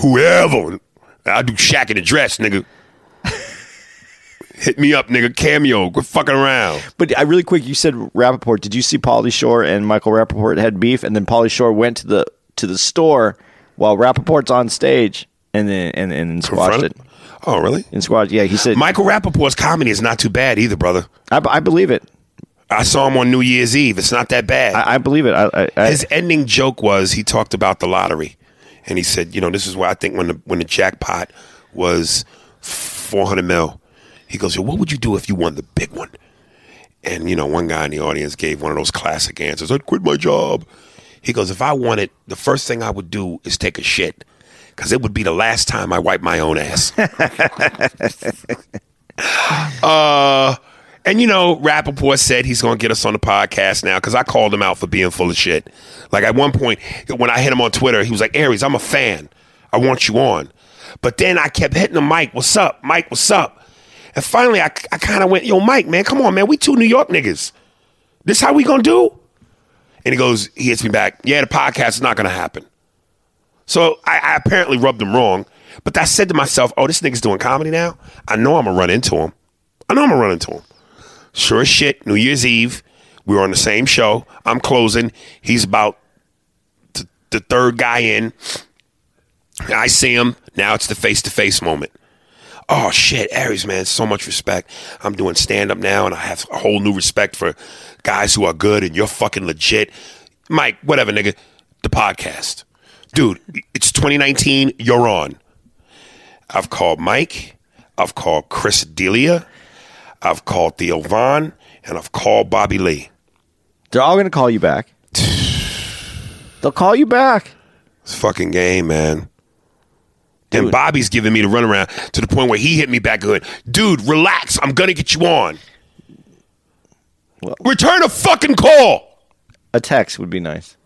Speaker 3: whoever. I'll do Shaq in a dress, nigga. Hit me up, nigga. Cameo. Quit fucking around.
Speaker 2: But I really quick, you said Rapaport. Did you see Pauly Shore and Michael Rapaport had beef, and then Pauly Shore went to the to the store while Rapaport's on stage, and then and and squashed it.
Speaker 3: Oh, really?
Speaker 2: And squashed. Yeah, he said.
Speaker 3: Michael Rapaport's comedy is not too bad either, brother.
Speaker 2: I, I believe it.
Speaker 3: I saw him on New Year's Eve. It's not that bad.
Speaker 2: I, I believe it. I, I, I,
Speaker 3: His ending joke was he talked about the lottery, and he said, you know, this is why I think when the when the jackpot was four hundred mil, he goes, what would you do if you won the big one? And you know, one guy in the audience gave one of those classic answers. I'd quit my job. He goes, if I won it, the first thing I would do is take a shit, because it would be the last time I wipe my own ass. Uh, and you know, Rapaport said he's going to get us on the podcast now because I called him out for being full of shit. Like at one point, when I hit him on Twitter, he was like, Aries, I'm a fan. I want you on. But then I kept hitting the mic. what's up? Mike, what's up? And finally, I, I kind of went, yo, Mike, man, come on, man. We two New York niggas. This how we to do? And he goes, he hits me back, yeah, the podcast is not to happen. So I, I apparently rubbed him wrong. But I said to myself, oh, this nigga's doing comedy now. I know I'm to run into him. I know I'm to run into him. Sure as shit, New Year's Eve, we were on the same show. I'm closing. He's about the third guy in. I see him. Now it's the face to face moment. Oh shit, Aries, man, so much respect. I'm doing stand up now and I have a whole new respect for guys who are good and you're fucking legit. Mike, whatever, nigga. The podcast. Dude, it's 2019. You're on. I've called Mike. I've called Chris D'Elia. I've called Theo Von. And I've called Bobby Lee.
Speaker 2: they're all going to call you back. They'll call you back.
Speaker 3: It's fucking game, man. And Bobby's giving me the runaround to the point where he hit me back good. Dude, relax. I'm gonna get you on.
Speaker 2: Well-
Speaker 3: Return a fucking call.
Speaker 2: A text would be nice.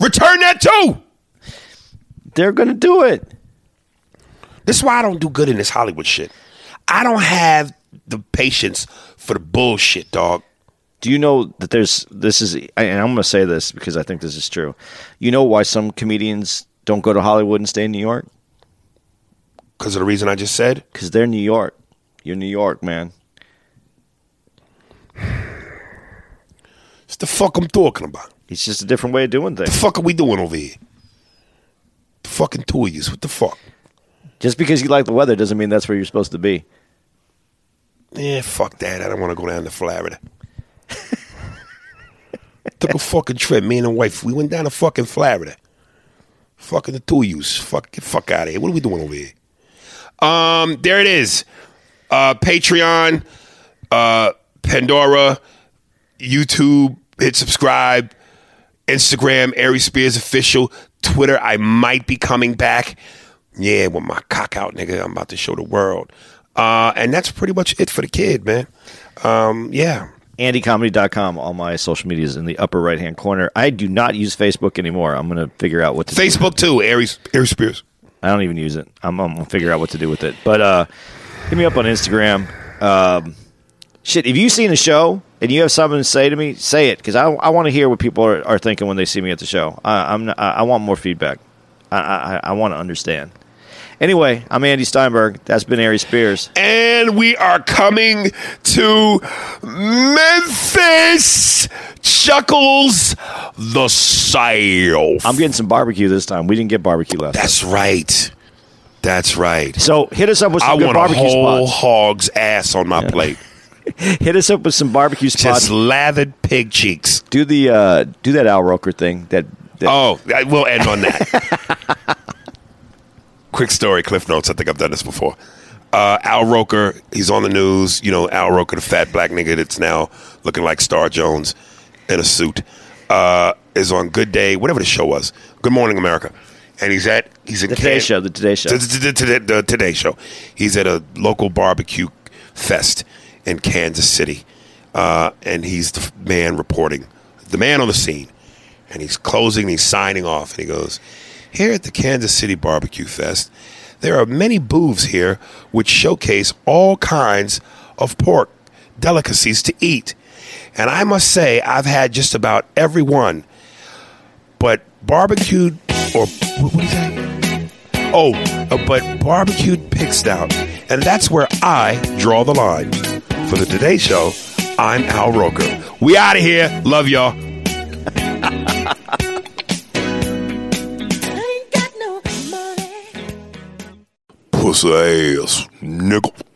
Speaker 3: Return that too.
Speaker 2: They're to do it.
Speaker 3: This is why I don't do good in this Hollywood shit. I don't have the patience for the bullshit, dog.
Speaker 2: Do you know that there's this is and I'm going to say this because I think this is true. You know why some comedians don't go to Hollywood and stay in New York?
Speaker 3: Because of the reason I just said.
Speaker 2: Because they're New York. You're New York, man.
Speaker 3: It's the fuck I'm talking about.
Speaker 2: It's just a different way of doing things.
Speaker 3: The fuck are we doing over here? The fucking two of yous. What the fuck?
Speaker 2: Just because you like the weather doesn't mean that's where you're supposed to be.
Speaker 3: Yeah, fuck that. I don't want to go down to Florida. Took a fucking trip. Me and the wife, we went down to fucking Florida. Fucking the two of yous. Fuck, get fuck out of here. What are we doing over here? Um, there it is. Uh, Patreon, uh, Pandora, YouTube, hit subscribe. Instagram, Aries Spears official. Twitter, I might be coming back. Yeah, with my cock out, nigga. I'm about to show the world. Uh, and that's pretty much it for the kid, man. Um, yeah.
Speaker 2: AndyComedy.com. All my social media is in the upper right hand corner. I do not use Facebook anymore. I'm going to figure out what to do.
Speaker 3: Facebook too, Aries, Aries Spears.
Speaker 2: I don't even use it. I'm, I'm to figure out what to do with it. But uh, hit me up on Instagram. Um, shit, if you've seen a show and you have something to say to me, say it because I, I want to hear what people are, are thinking when they see me at the show. I, not, I, I want more feedback. I, I, I want to understand. Anyway, I'm Andy Steinberg. That's been Aries Spears.
Speaker 3: And we are coming to Memphis. Chuckles the South.
Speaker 2: I'm getting some barbecue this time. We didn't get barbecue last
Speaker 3: That's right. That's right.
Speaker 2: So hit us up with some
Speaker 3: I
Speaker 2: good
Speaker 3: want a
Speaker 2: barbecue
Speaker 3: whole
Speaker 2: spots.
Speaker 3: hog's ass on my plate.
Speaker 2: Hit us up with some barbecue spots.
Speaker 3: Just lathered pig cheeks.
Speaker 2: do the uh, do that Al Roker thing. That, that
Speaker 3: Oh, we'll end on that. Quick story, Cliff Notes. I think I've done this before. Uh, Al Roker, he's on the news. You know, Al Roker, the fat black nigga that's now looking like Star Jones in a suit, uh, is on Good Day, whatever the show was. Good Morning America. And he's at he's in
Speaker 2: the Today
Speaker 3: Can-
Speaker 2: Show. The Today Show.
Speaker 3: the, the, the, the Today Show. He's at a local barbecue fest in Kansas City, uh, and he's the man reporting, the man on the scene, and he's closing, he's signing off, and he goes, "Here at the Kansas City Barbecue Fest, there are many booths here which showcase all kinds of pork delicacies to eat, and I must say I've had just about every one, but barbecued or what is that?" Oh, uh, but barbecued pig stout. And that's where I draw the line. For the Today Show, I'm Al Roker. We out of here. Love y'all. Pussy ass nigga.